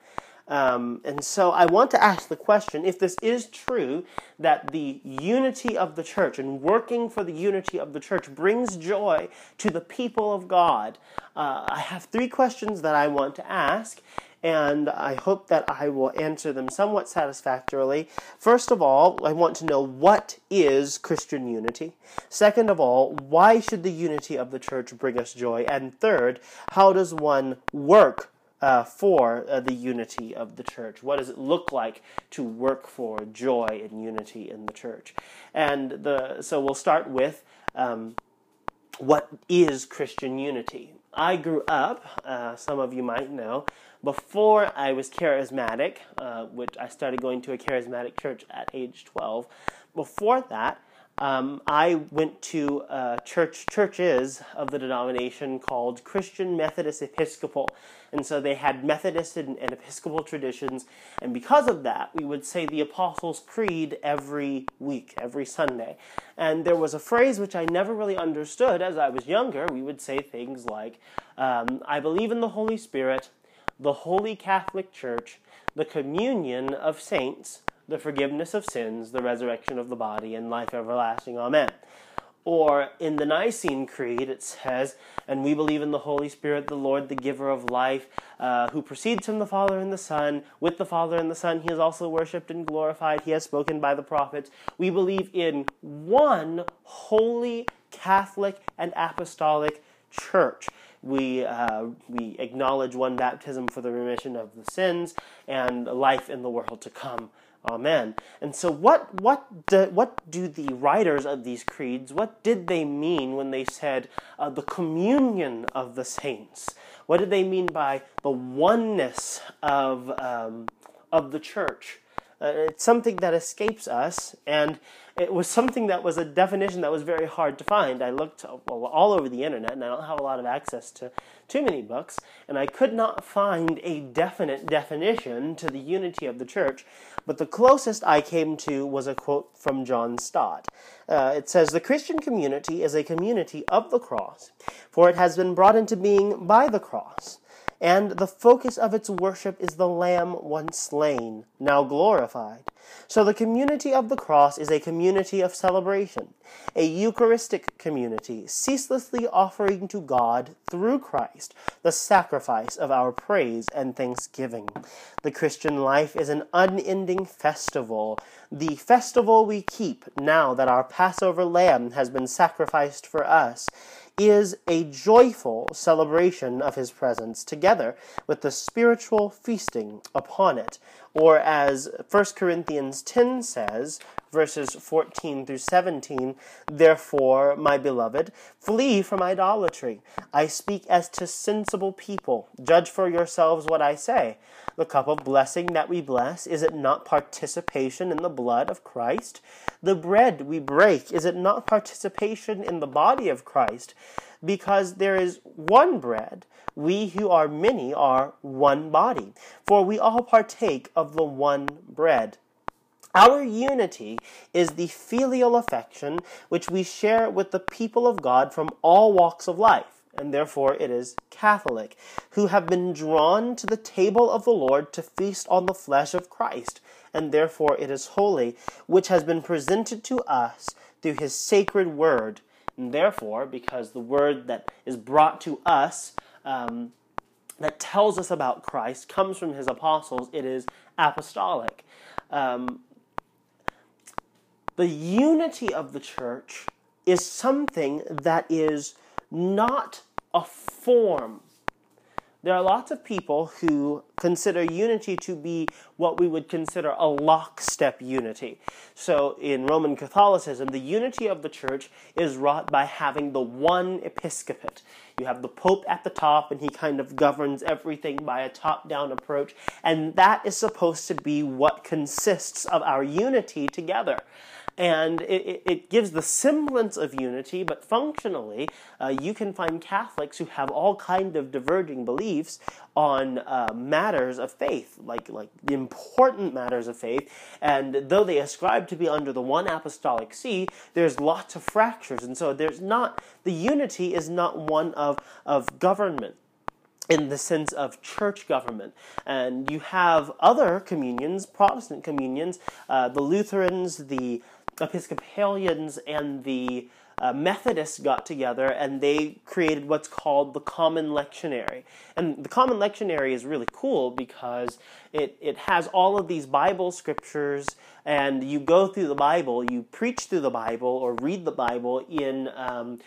Um, and so I want to ask the question if this is true that the unity of the church and working for the unity of the church brings joy to the people of God, uh, I have three questions that I want to ask. And I hope that I will answer them somewhat satisfactorily. First of all, I want to know what is Christian unity. Second of all, why should the unity of the church bring us joy? And third, how does one work uh, for uh, the unity of the church? What does it look like to work for joy and unity in the church? And the so we'll start with um, what is Christian unity. I grew up, uh, some of you might know, before I was charismatic, uh, which I started going to a charismatic church at age 12. Before that, um, I went to uh, church churches of the denomination called Christian Methodist Episcopal, and so they had Methodist and, and, Episcopal traditions, and because of that, we would say the Apostles' Creed every week, every Sunday. And there was a phrase which I never really understood as I was younger. We would say things like, um, "I believe in the Holy Spirit, the Holy Catholic Church, the communion of saints." the forgiveness of sins, the resurrection of the body, and life everlasting. Amen. Or in the Nicene Creed, it says, And we believe in the Holy Spirit, the Lord, the giver of life, uh, who proceeds from the Father and the Son. With the Father and the Son, he is also worshipped and glorified. He has spoken by the prophets. We believe in one holy, Catholic, and apostolic church. We, uh, we acknowledge one baptism for the remission of the sins and life in the world to come. Amen. And so, what what do, what do the writers of these creeds? What did they mean when they said uh, the communion of the saints? What did they mean by the oneness of um, of the church? Uh, it's something that escapes us, and it was something that was a definition that was very hard to find. I looked all over the internet, and I don't have a lot of access to too many books, and I could not find a definite definition to the unity of the church. But the closest I came to was a quote from John Stott. Uh, it says, The Christian community is a community of the cross, for it has been brought into being by the cross and the focus of its worship is the Lamb once slain, now glorified. So the community of the cross is a community of celebration, a Eucharistic community, ceaselessly offering to God through Christ the sacrifice of our praise and thanksgiving. The Christian life is an unending festival, the festival we keep now that our Passover lamb has been sacrificed for us is a joyful celebration of his presence together with the spiritual feasting upon it. Or as 1 Corinthians 10 says, verses 14 through 17, Therefore, my beloved, flee from idolatry. I speak as to sensible people. Judge for yourselves what I say. The cup of blessing that we bless, is it not participation in the blood of Christ? The bread we break, is it not participation in the body of Christ? Because there is one bread, we who are many are one body, for we all partake of the one bread. Our unity is the filial affection which we share with the people of God from all walks of life and therefore it is Catholic, who have been drawn to the table of the Lord to feast on the flesh of Christ, and therefore it is holy, which has been presented to us through his sacred word. And therefore, because the word that is brought to us, um, that tells us about Christ, comes from his apostles, it is apostolic. Um, the unity of the church is something that is not a form. There are lots of people who consider unity to be what we would consider a lockstep unity. So, in Roman Catholicism, the unity of the church is wrought by having the one episcopate. You have the Pope at the top, and he kind of governs everything by a top down approach. And that is supposed to be what consists of our unity together and it, it, gives the semblance of unity, but functionally, uh, you can find Catholics who have all kind of diverging beliefs on uh, matters of faith, like like the important matters of faith. And though they ascribe to be under the one apostolic see, there's lots of fractures, and so there's not the unity is not one of of government in the sense of church government. And you have other communions, Protestant communions, uh, the Lutherans, the Episcopalians and the uh, Methodists got together and they created what's called the Common Lectionary. And the Common Lectionary is really cool because it, it has all of these Bible scriptures, and you go through the Bible, you preach through the Bible or read the Bible in, um,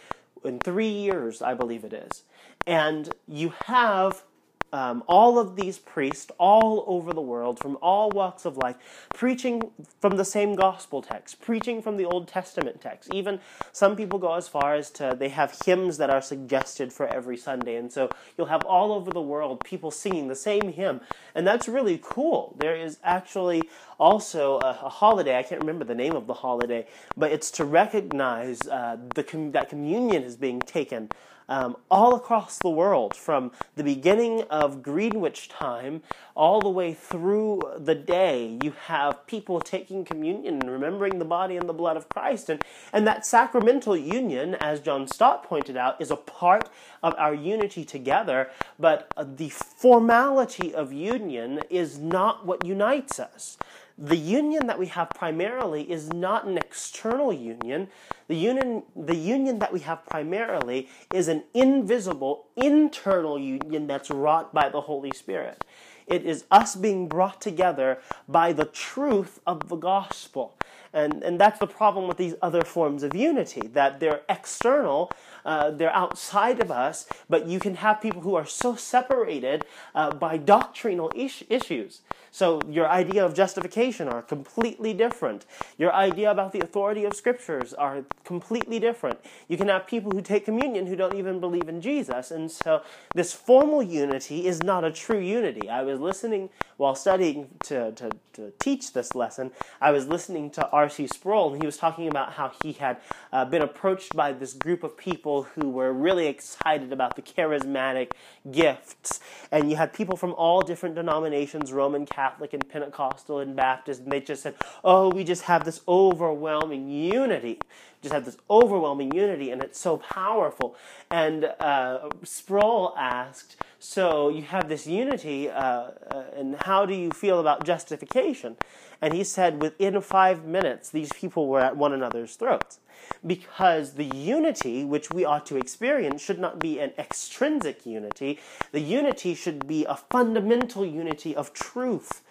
in three years, I believe it is. And you have um, all of these priests all over the world from all walks of life preaching from the same gospel text preaching from the old testament text. Even some people go as far as to they have hymns that are suggested for every sunday. And so you'll have all over the world people singing the same hymn. And that's really cool. There is actually also a, a holiday i can't remember the name of the holiday but it's to recognize uh, the that communion is being taken um, all across the world from the beginning of Greenwich time all the way through the day. You have people taking communion and remembering the body and the blood of Christ. And, and that sacramental union, as John Stott pointed out, is a part of our unity together, but the formality of union is not what unites us the union that we have primarily is not an external union. The union, the union that we have primarily is an invisible internal union that's wrought by the Holy Spirit. It is us being brought together by the truth of the gospel. And, and that's the problem with these other forms of unity, that they're external, uh, they're outside of us, but you can have people who are so separated uh, by doctrinal is- issues. So your idea of justification are completely different. Your idea about the authority of scriptures are completely different. You can have people who take communion who don't even believe in Jesus. And so this formal unity is not a true unity. I was listening while studying to, to, to teach this lesson, I was listening to R.C. Sproul, and he was talking about how he had uh, been approached by this group of people who were really excited about the charismatic gifts. And you had people from all different denominations Roman Catholic and Pentecostal and Baptist, and they just said, Oh, we just have this overwhelming unity just have this overwhelming unity, and it's so powerful. And uh, Sproul asked, So you have this unity, uh, uh, and how do you feel about justification? And he said, Within five minutes, these people were at one another's throats. Because the unity which we ought to experience should not be an extrinsic unity, the unity should be a fundamental unity of truth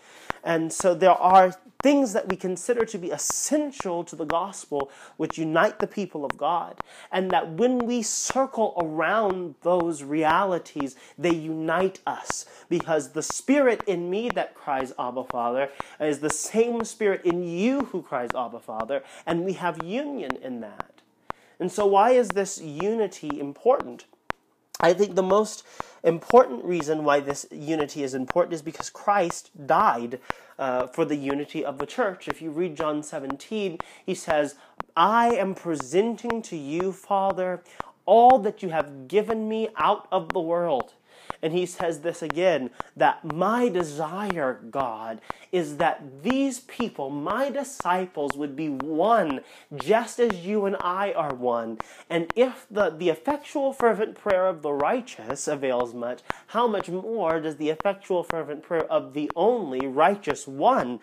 and so there are things that we consider to be essential to the gospel which unite the people of God. And that when we circle around those realities, they unite us because the spirit in me that cries Abba Father is the same spirit in you who cries Abba Father, and we have union in that. And so, why is this unity important? I think the most important reason why this unity is important is because Christ died uh, for the unity of the church. If you read John 17, he says, I am presenting to you, Father, all that you have given me out of the world. And he says this again that my desire, God, is that these people, my disciples, would be one, just as you and I are one. And if the, the effectual, fervent prayer of the righteous avails much, how much more does the effectual, fervent prayer of the only righteous one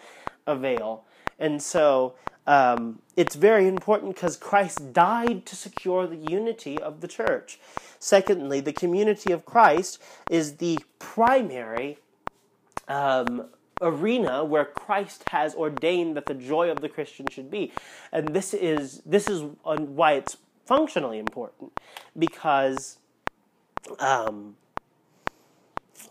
avail? And so um, it's very important because Christ died to secure the unity of the church. Secondly, the community of Christ is the primary um, arena where Christ has ordained that the joy of the Christian should be, and this is this is why it's functionally important because. Um,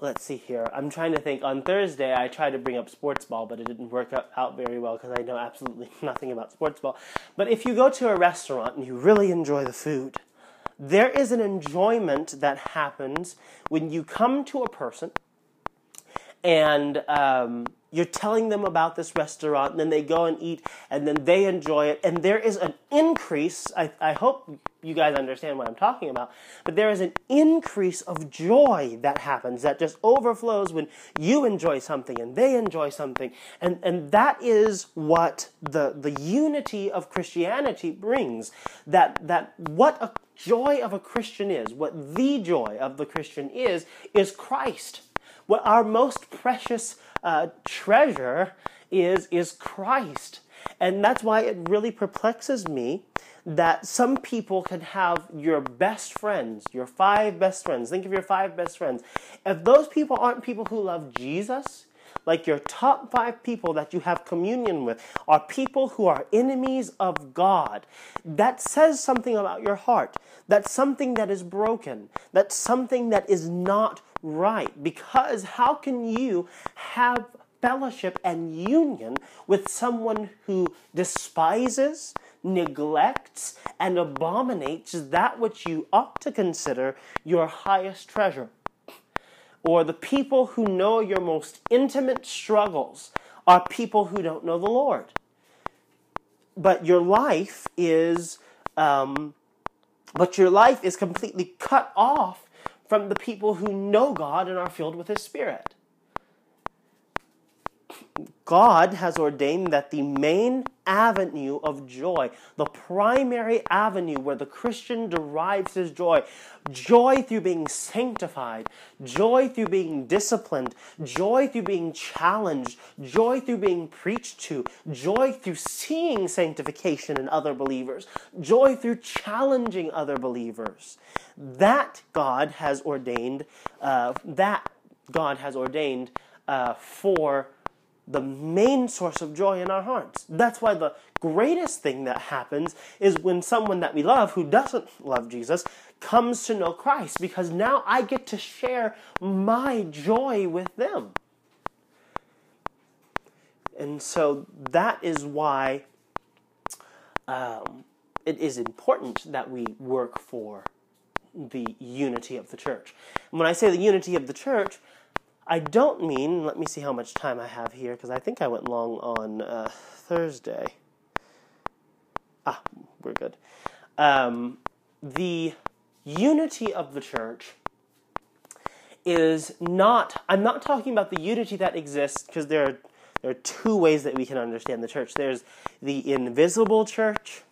let's see here. I'm trying to think. On Thursday, I tried to bring up sports ball, but it didn't work out very well because I know absolutely [LAUGHS] nothing about sports ball. But if you go to a restaurant and you really enjoy the food, there is an enjoyment that happens when you come to a person and um, you're telling them about this restaurant, and then they go and eat, and then they enjoy it, and there is an increase. I, I hope you guys understand what I'm talking about, but there is an increase of joy that happens that just overflows when you enjoy something and they enjoy something, and, and that is what the, the unity of Christianity brings. That, that what a joy of a Christian is, what the joy of the Christian is, is Christ. What our most precious uh, treasure is, is Christ. And that's why it really perplexes me that some people can have your best friends, your five best friends. Think of your five best friends. If those people aren't people who love Jesus, like your top five people that you have communion with are people who are enemies of God. That says something about your heart. That's something that is broken. That's something that is not right. Because how can you have fellowship and union with someone who despises, neglects, and abominates that which you ought to consider your highest treasure? Or the people who know your most intimate struggles are people who don't know the Lord. But your life is, um, but your life is completely cut off from the people who know God and are filled with His Spirit. God has ordained that the main avenue of joy, the primary avenue where the Christian derives his joy, joy through being sanctified, joy through being disciplined, joy through being challenged, joy through being preached to, joy through seeing sanctification in other believers, joy through challenging other believers. That God has ordained, uh, that God has ordained uh, for the main source of joy in our hearts. That's why the greatest thing that happens is when someone that we love who doesn't love Jesus comes to know Christ because now I get to share my joy with them. And so that is why um, it is important that we work for the unity of the church. And when I say the unity of the church, I don't mean, let me see how much time I have here, because I think I went long on uh, Thursday. Ah, we're good. Um, the unity of the church is not, I'm not talking about the unity that exists, because there are, there are two ways that we can understand the church there's the invisible church,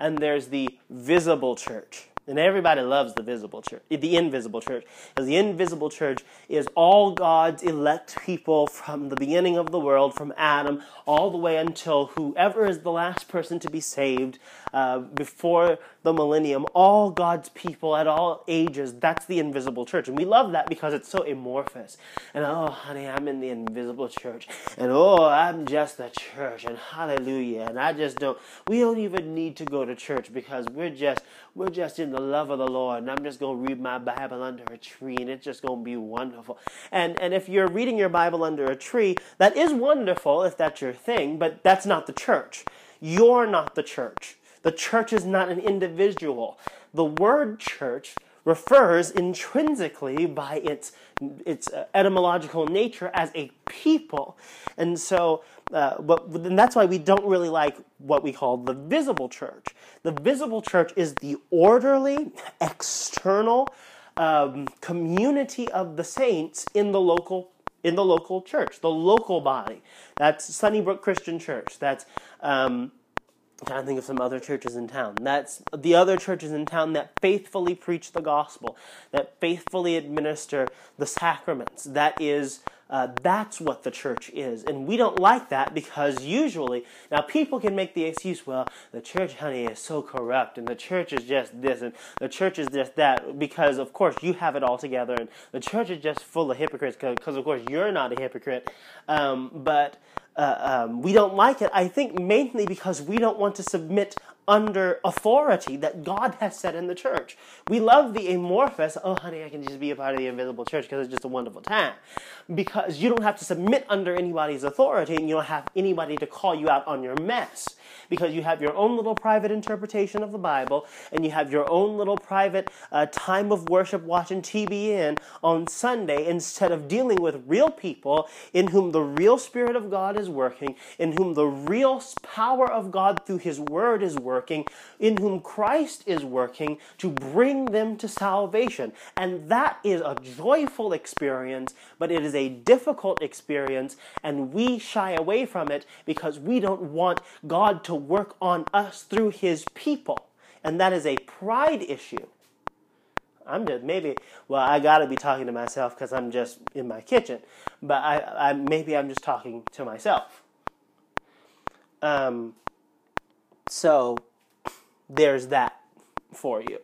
and there's the visible church. And everybody loves the visible church, the invisible church. Because the invisible church is all God's elect people from the beginning of the world, from Adam, all the way until whoever is the last person to be saved uh, before the millennium. All God's people at all ages. That's the invisible church. And we love that because it's so amorphous. And oh, honey, I'm in the invisible church. And oh, I'm just the church. And hallelujah. And I just don't, we don't even need to go to church because we're just, we're just in the love of the Lord, and I'm just going to read my Bible under a tree, and it's just going to be wonderful. And and if you're reading your Bible under a tree, that is wonderful if that's your thing, but that's not the church. You're not the church. The church is not an individual. The word church refers intrinsically by its its uh, etymological nature as a people, and so. Uh, but and that's why we don't really like what we call the visible church. The visible church is the orderly, external um, community of the saints in the local in the local church, the local body. That's Sunnybrook Christian Church. That's um, I'm trying to think of some other churches in town. That's the other churches in town that faithfully preach the gospel, that faithfully administer the sacraments. That is, uh, that's what the church is. And we don't like that because usually, now people can make the excuse, well, the church, honey, is so corrupt, and the church is just this, and the church is just that, because of course you have it all together, and the church is just full of hypocrites, because of course you're not a hypocrite. Um, but uh, um, we don't like it, I think mainly because we don't want to submit under authority that God has set in the church. We love the amorphous, oh, honey, I can just be a part of the invisible church because it's just a wonderful time. Because you don't have to submit under anybody's authority and you don't have anybody to call you out on your mess because you have your own little private interpretation of the Bible and you have your own little private uh, time of worship watching TBN on Sunday instead of dealing with real people in whom the real Spirit of God is working, in whom the real power of God through His Word is working, in whom Christ is working to bring them to salvation. And that is a joyful experience, but it is a difficult experience, and we shy away from it because we don't want God to work on us through his people. And that is a pride issue. I'm just maybe well I got to be talking to myself because I'm just in my kitchen, but I, I maybe I'm just talking to myself. Um, So there's that for you.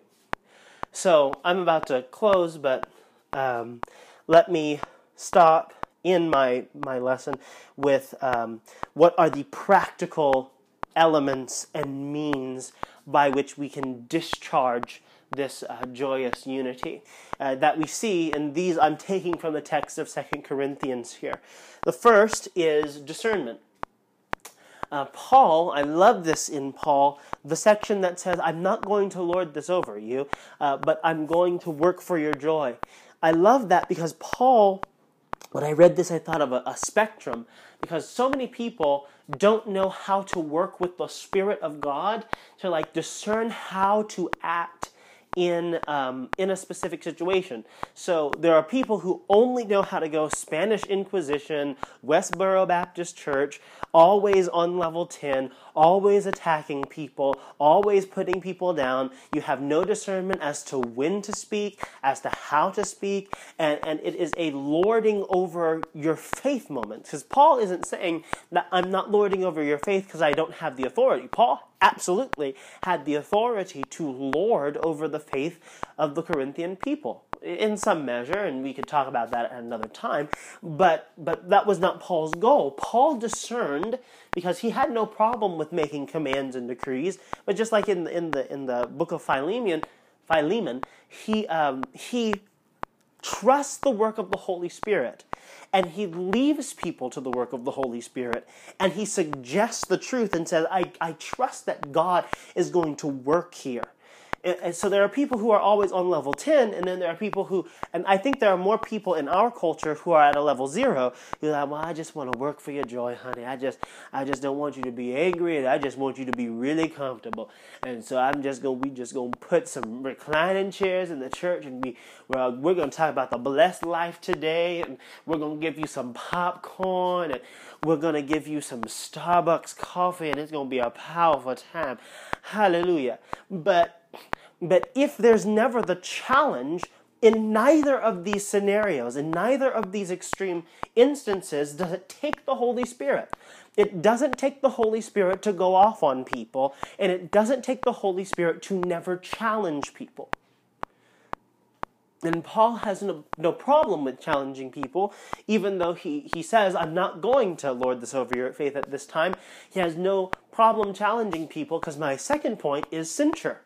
So I'm about to close, but um, let me stop in my my lesson with um, what are the practical elements and means by which we can discharge this uh, joyous unity uh, that we see and these i'm taking from the text of Second corinthians here the first is discernment uh, Paul, I love this in Paul, the section that says, I'm not going to lord this over you, uh, but I'm going to work for your joy. I love that because Paul, when I read this, I thought of a, a spectrum because so many people don't know how to work with the Spirit of God to like discern how to act in um, in a specific situation. So there are people who only know how to go Spanish Inquisition, Westboro Baptist Church, always on level 10, always attacking people, always putting people down. You have no discernment as to when to speak, as to how to speak, and, and it is a lording over your faith moment. Because Paul isn't saying that I'm not lording over your faith because I don't have the authority. Paul absolutely had the authority to lord over the faith of the Corinthian people in some measure, and we could talk about that at another time. But but that was not Paul's goal. Paul discerned because he had no problem with making commands and decrees. But just like in in the in the book of Philemon, Philemon, he um, he trusts the work of the Holy Spirit. And he leaves people to the work of the Holy Spirit. And he suggests the truth and says, I, I trust that God is going to work here. And so there are people who are always on level 10, and then there are people who, and I think there are more people in our culture who are at a level zero. You're like, well, I just want to work for your joy, honey. I just, I just don't want you to be angry, and I just want you to be really comfortable. And so I'm just gonna, we just gonna put some reclining chairs in the church, and we, well, we're gonna talk about the blessed life today, and we're gonna give you some popcorn, and we're gonna give you some Starbucks coffee, and it's gonna be a powerful time. Hallelujah. But but if there's never the challenge, in neither of these scenarios, in neither of these extreme instances, does it take the Holy Spirit. It doesn't take the Holy Spirit to go off on people, and it doesn't take the Holy Spirit to never challenge people. And Paul has no, no problem with challenging people, even though he, he says, I'm not going to lord this over your faith at this time. He has no problem challenging people because my second point is censure.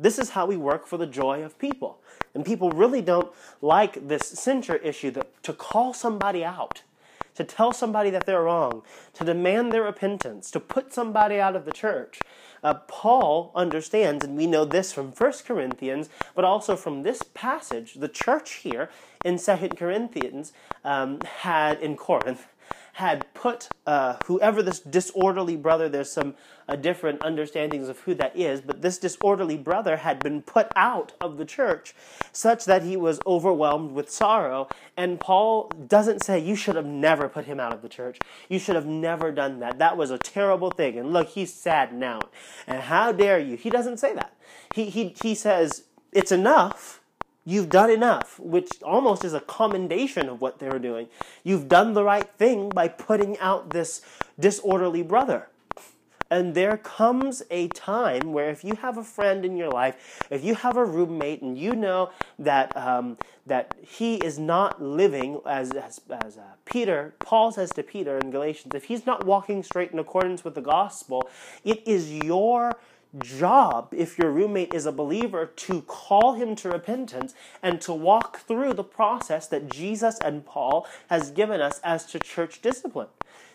This is how we work for the joy of people. And people really don't like this censure issue that, to call somebody out, to tell somebody that they're wrong, to demand their repentance, to put somebody out of the church. Uh, Paul understands, and we know this from 1 Corinthians, but also from this passage, the church here in 2 Corinthians um, had in Corinth had put uh, whoever this disorderly brother, there's some uh, different understandings of who that is, but this disorderly brother had been put out of the church such that he was overwhelmed with sorrow. And Paul doesn't say, You should have never put him out of the church. You should have never done that. That was a terrible thing. And look, he's sad now. And how dare you? He doesn't say that. He, he, he says, It's enough You've done enough, which almost is a commendation of what they were doing. You've done the right thing by putting out this disorderly brother. And there comes a time where if you have a friend in your life, if you have a roommate, and you know that um, that he is not living as as, as uh, Peter, Paul says to Peter in Galatians, if he's not walking straight in accordance with the gospel, it is your job, if your roommate is a believer, to call him to repentance and to walk through the process that Jesus and Paul has given us as to church discipline.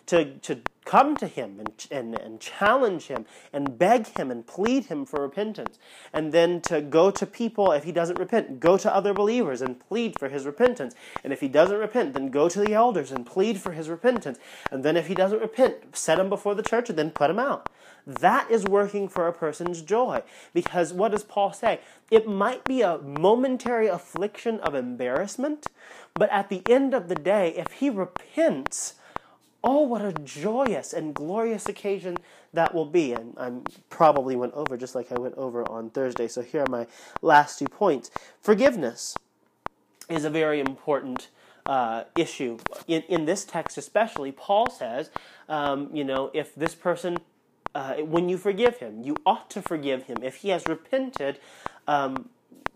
To, to come to him and, and, and challenge him and beg him and plead him for repentance. And then to go to people, if he doesn't repent, go to other believers and plead for his repentance. And if he doesn't repent, then go to the elders and plead for his repentance. And then if he doesn't repent, set him before the church and then put him out. That is working for a person's joy. Because what does Paul say? It might be a momentary affliction of embarrassment, but at the end of the day, if he repents, oh, what a joyous and glorious occasion that will be. And I probably went over just like I went over on Thursday. So here are my last two points. Forgiveness is a very important uh, issue. In, in this text, especially, Paul says, um, you know, if this person uh, when you forgive him. You ought to forgive him. If he has repented, um,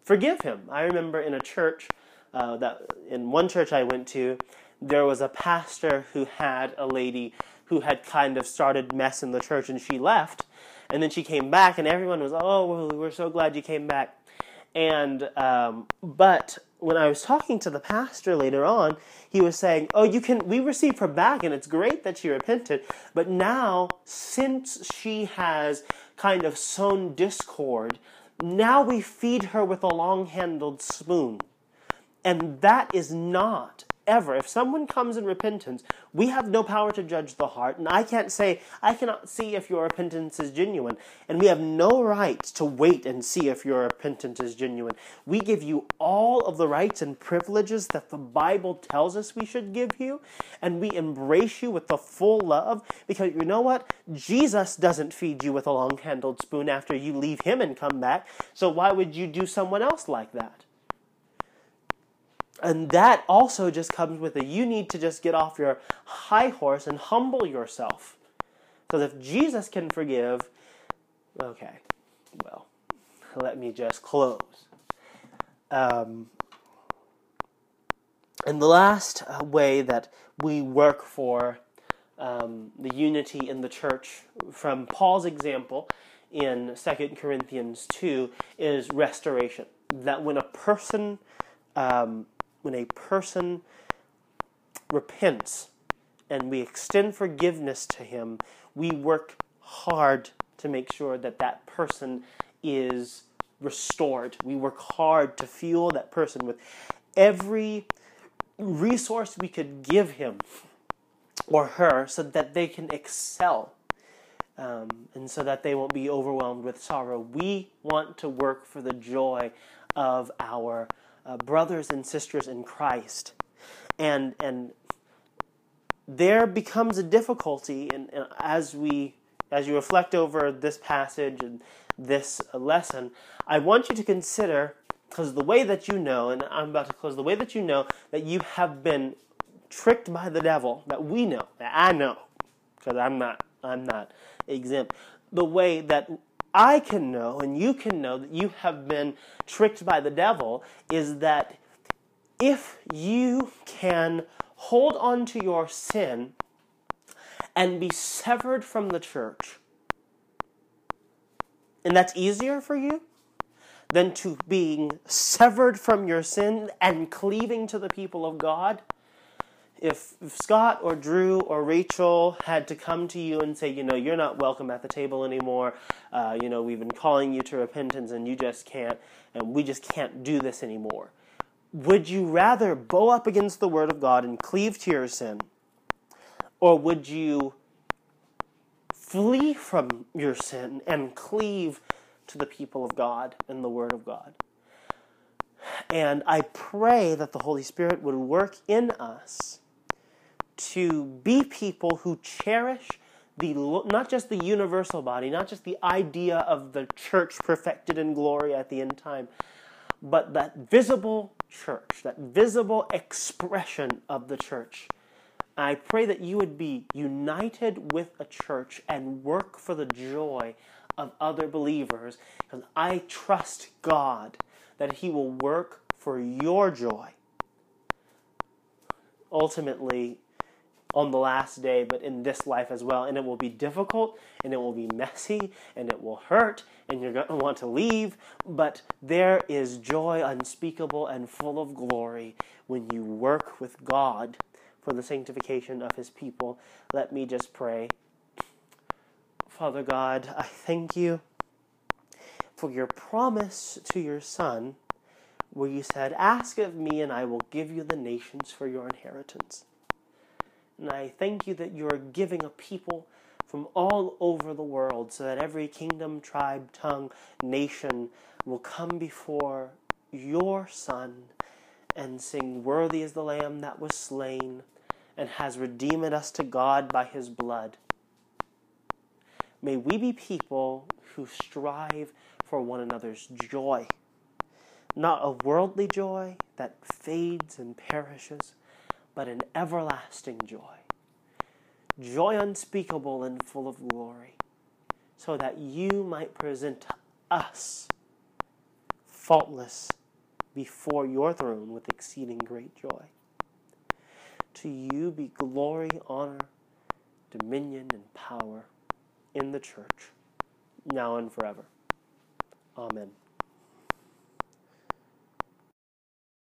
forgive him. I remember in a church uh, that in one church I went to, there was a pastor who had a lady who had kind of started mess in the church, and she left, and then she came back, and everyone was, "Oh, well, we're so glad you came back." And um, but when I was talking to the pastor later on, he was saying, "Oh, you can. We received her back, and it's great that she repented. But now, since she has kind of sown discord, now we feed her with a long-handled spoon, and that is not ever. If someone comes in repentance, we have no power to judge the heart, and I can't say, I cannot see if your repentance is genuine, and we have no right to wait and see if your repentance is genuine. We give you all of the rights and privileges that the Bible tells us we should give you, and we embrace you with the full love, because you know what? Jesus doesn't feed you with a long handled spoon after you leave him and come back, so why would you do someone else like that? And that also just comes with it. You need to just get off your high horse and humble yourself. Because if Jesus can forgive, okay, well, let me just close. Um, and the last uh, way that we work for um, the unity in the church, from Paul's example in 2 Corinthians 2, is restoration. That when a person um, when a person repents and we extend forgiveness to him, we work hard to make sure that that person is restored. We work hard to fuel that person with every resource we could give him or her so that they can excel um, and so that they won't be overwhelmed with sorrow. We want to work for the joy of our uh, brothers and sisters in Christ. And, and there becomes a difficulty and as we as you reflect over this passage and this lesson, I want you to consider because the way that you know, and I'm about to close, the way that you know that you have been tricked by the devil, that we know, that I know, because I'm not, I'm not exempt. The way that I can know and you can know that you have been tricked by the devil is that if you can hold on to your sin and be severed from the church, and that's easier for you than to being severed from your sin and cleaving to the people of God if, Scott or Drew or Rachel had to come to you and say, you know, you're not welcome at the table anymore, uh, you know, we've been calling you to repentance and you just can't, and we just can't do this anymore, would you rather bow up against the Word of God and cleave to your sin? Or would you flee from your sin and cleave to the people of God and the Word of God? And I pray that the Holy Spirit would work in us to be people who cherish the not just the universal body, not just the idea of the church perfected in glory at the end time, but that visible church, that visible expression of the church. I pray that you would be united with a church and work for the joy of other believers because I trust God that He will work for your joy. Ultimately, on the last day, but in this life as well. And it will be difficult, and it will be messy, and it will hurt, and you're going to want to leave. But there is joy unspeakable and full of glory when you work with God for the sanctification of His people. Let me just pray. Father God, I thank you for your promise to your Son, where you said, Ask of me, and I will give you the nations for your inheritance. And I thank you that you are giving a people from all over the world so that every kingdom, tribe, tongue, nation will come before your Son and sing, Worthy is the Lamb that was slain and has redeemed us to God by his blood. May we be people who strive for one another's joy, not a worldly joy that fades and perishes but an everlasting joy. Joy unspeakable and full of glory. so that you might present us faultless before your throne with exceeding great joy. To you be glory, honor, dominion, and power in the church, now and forever. Amen.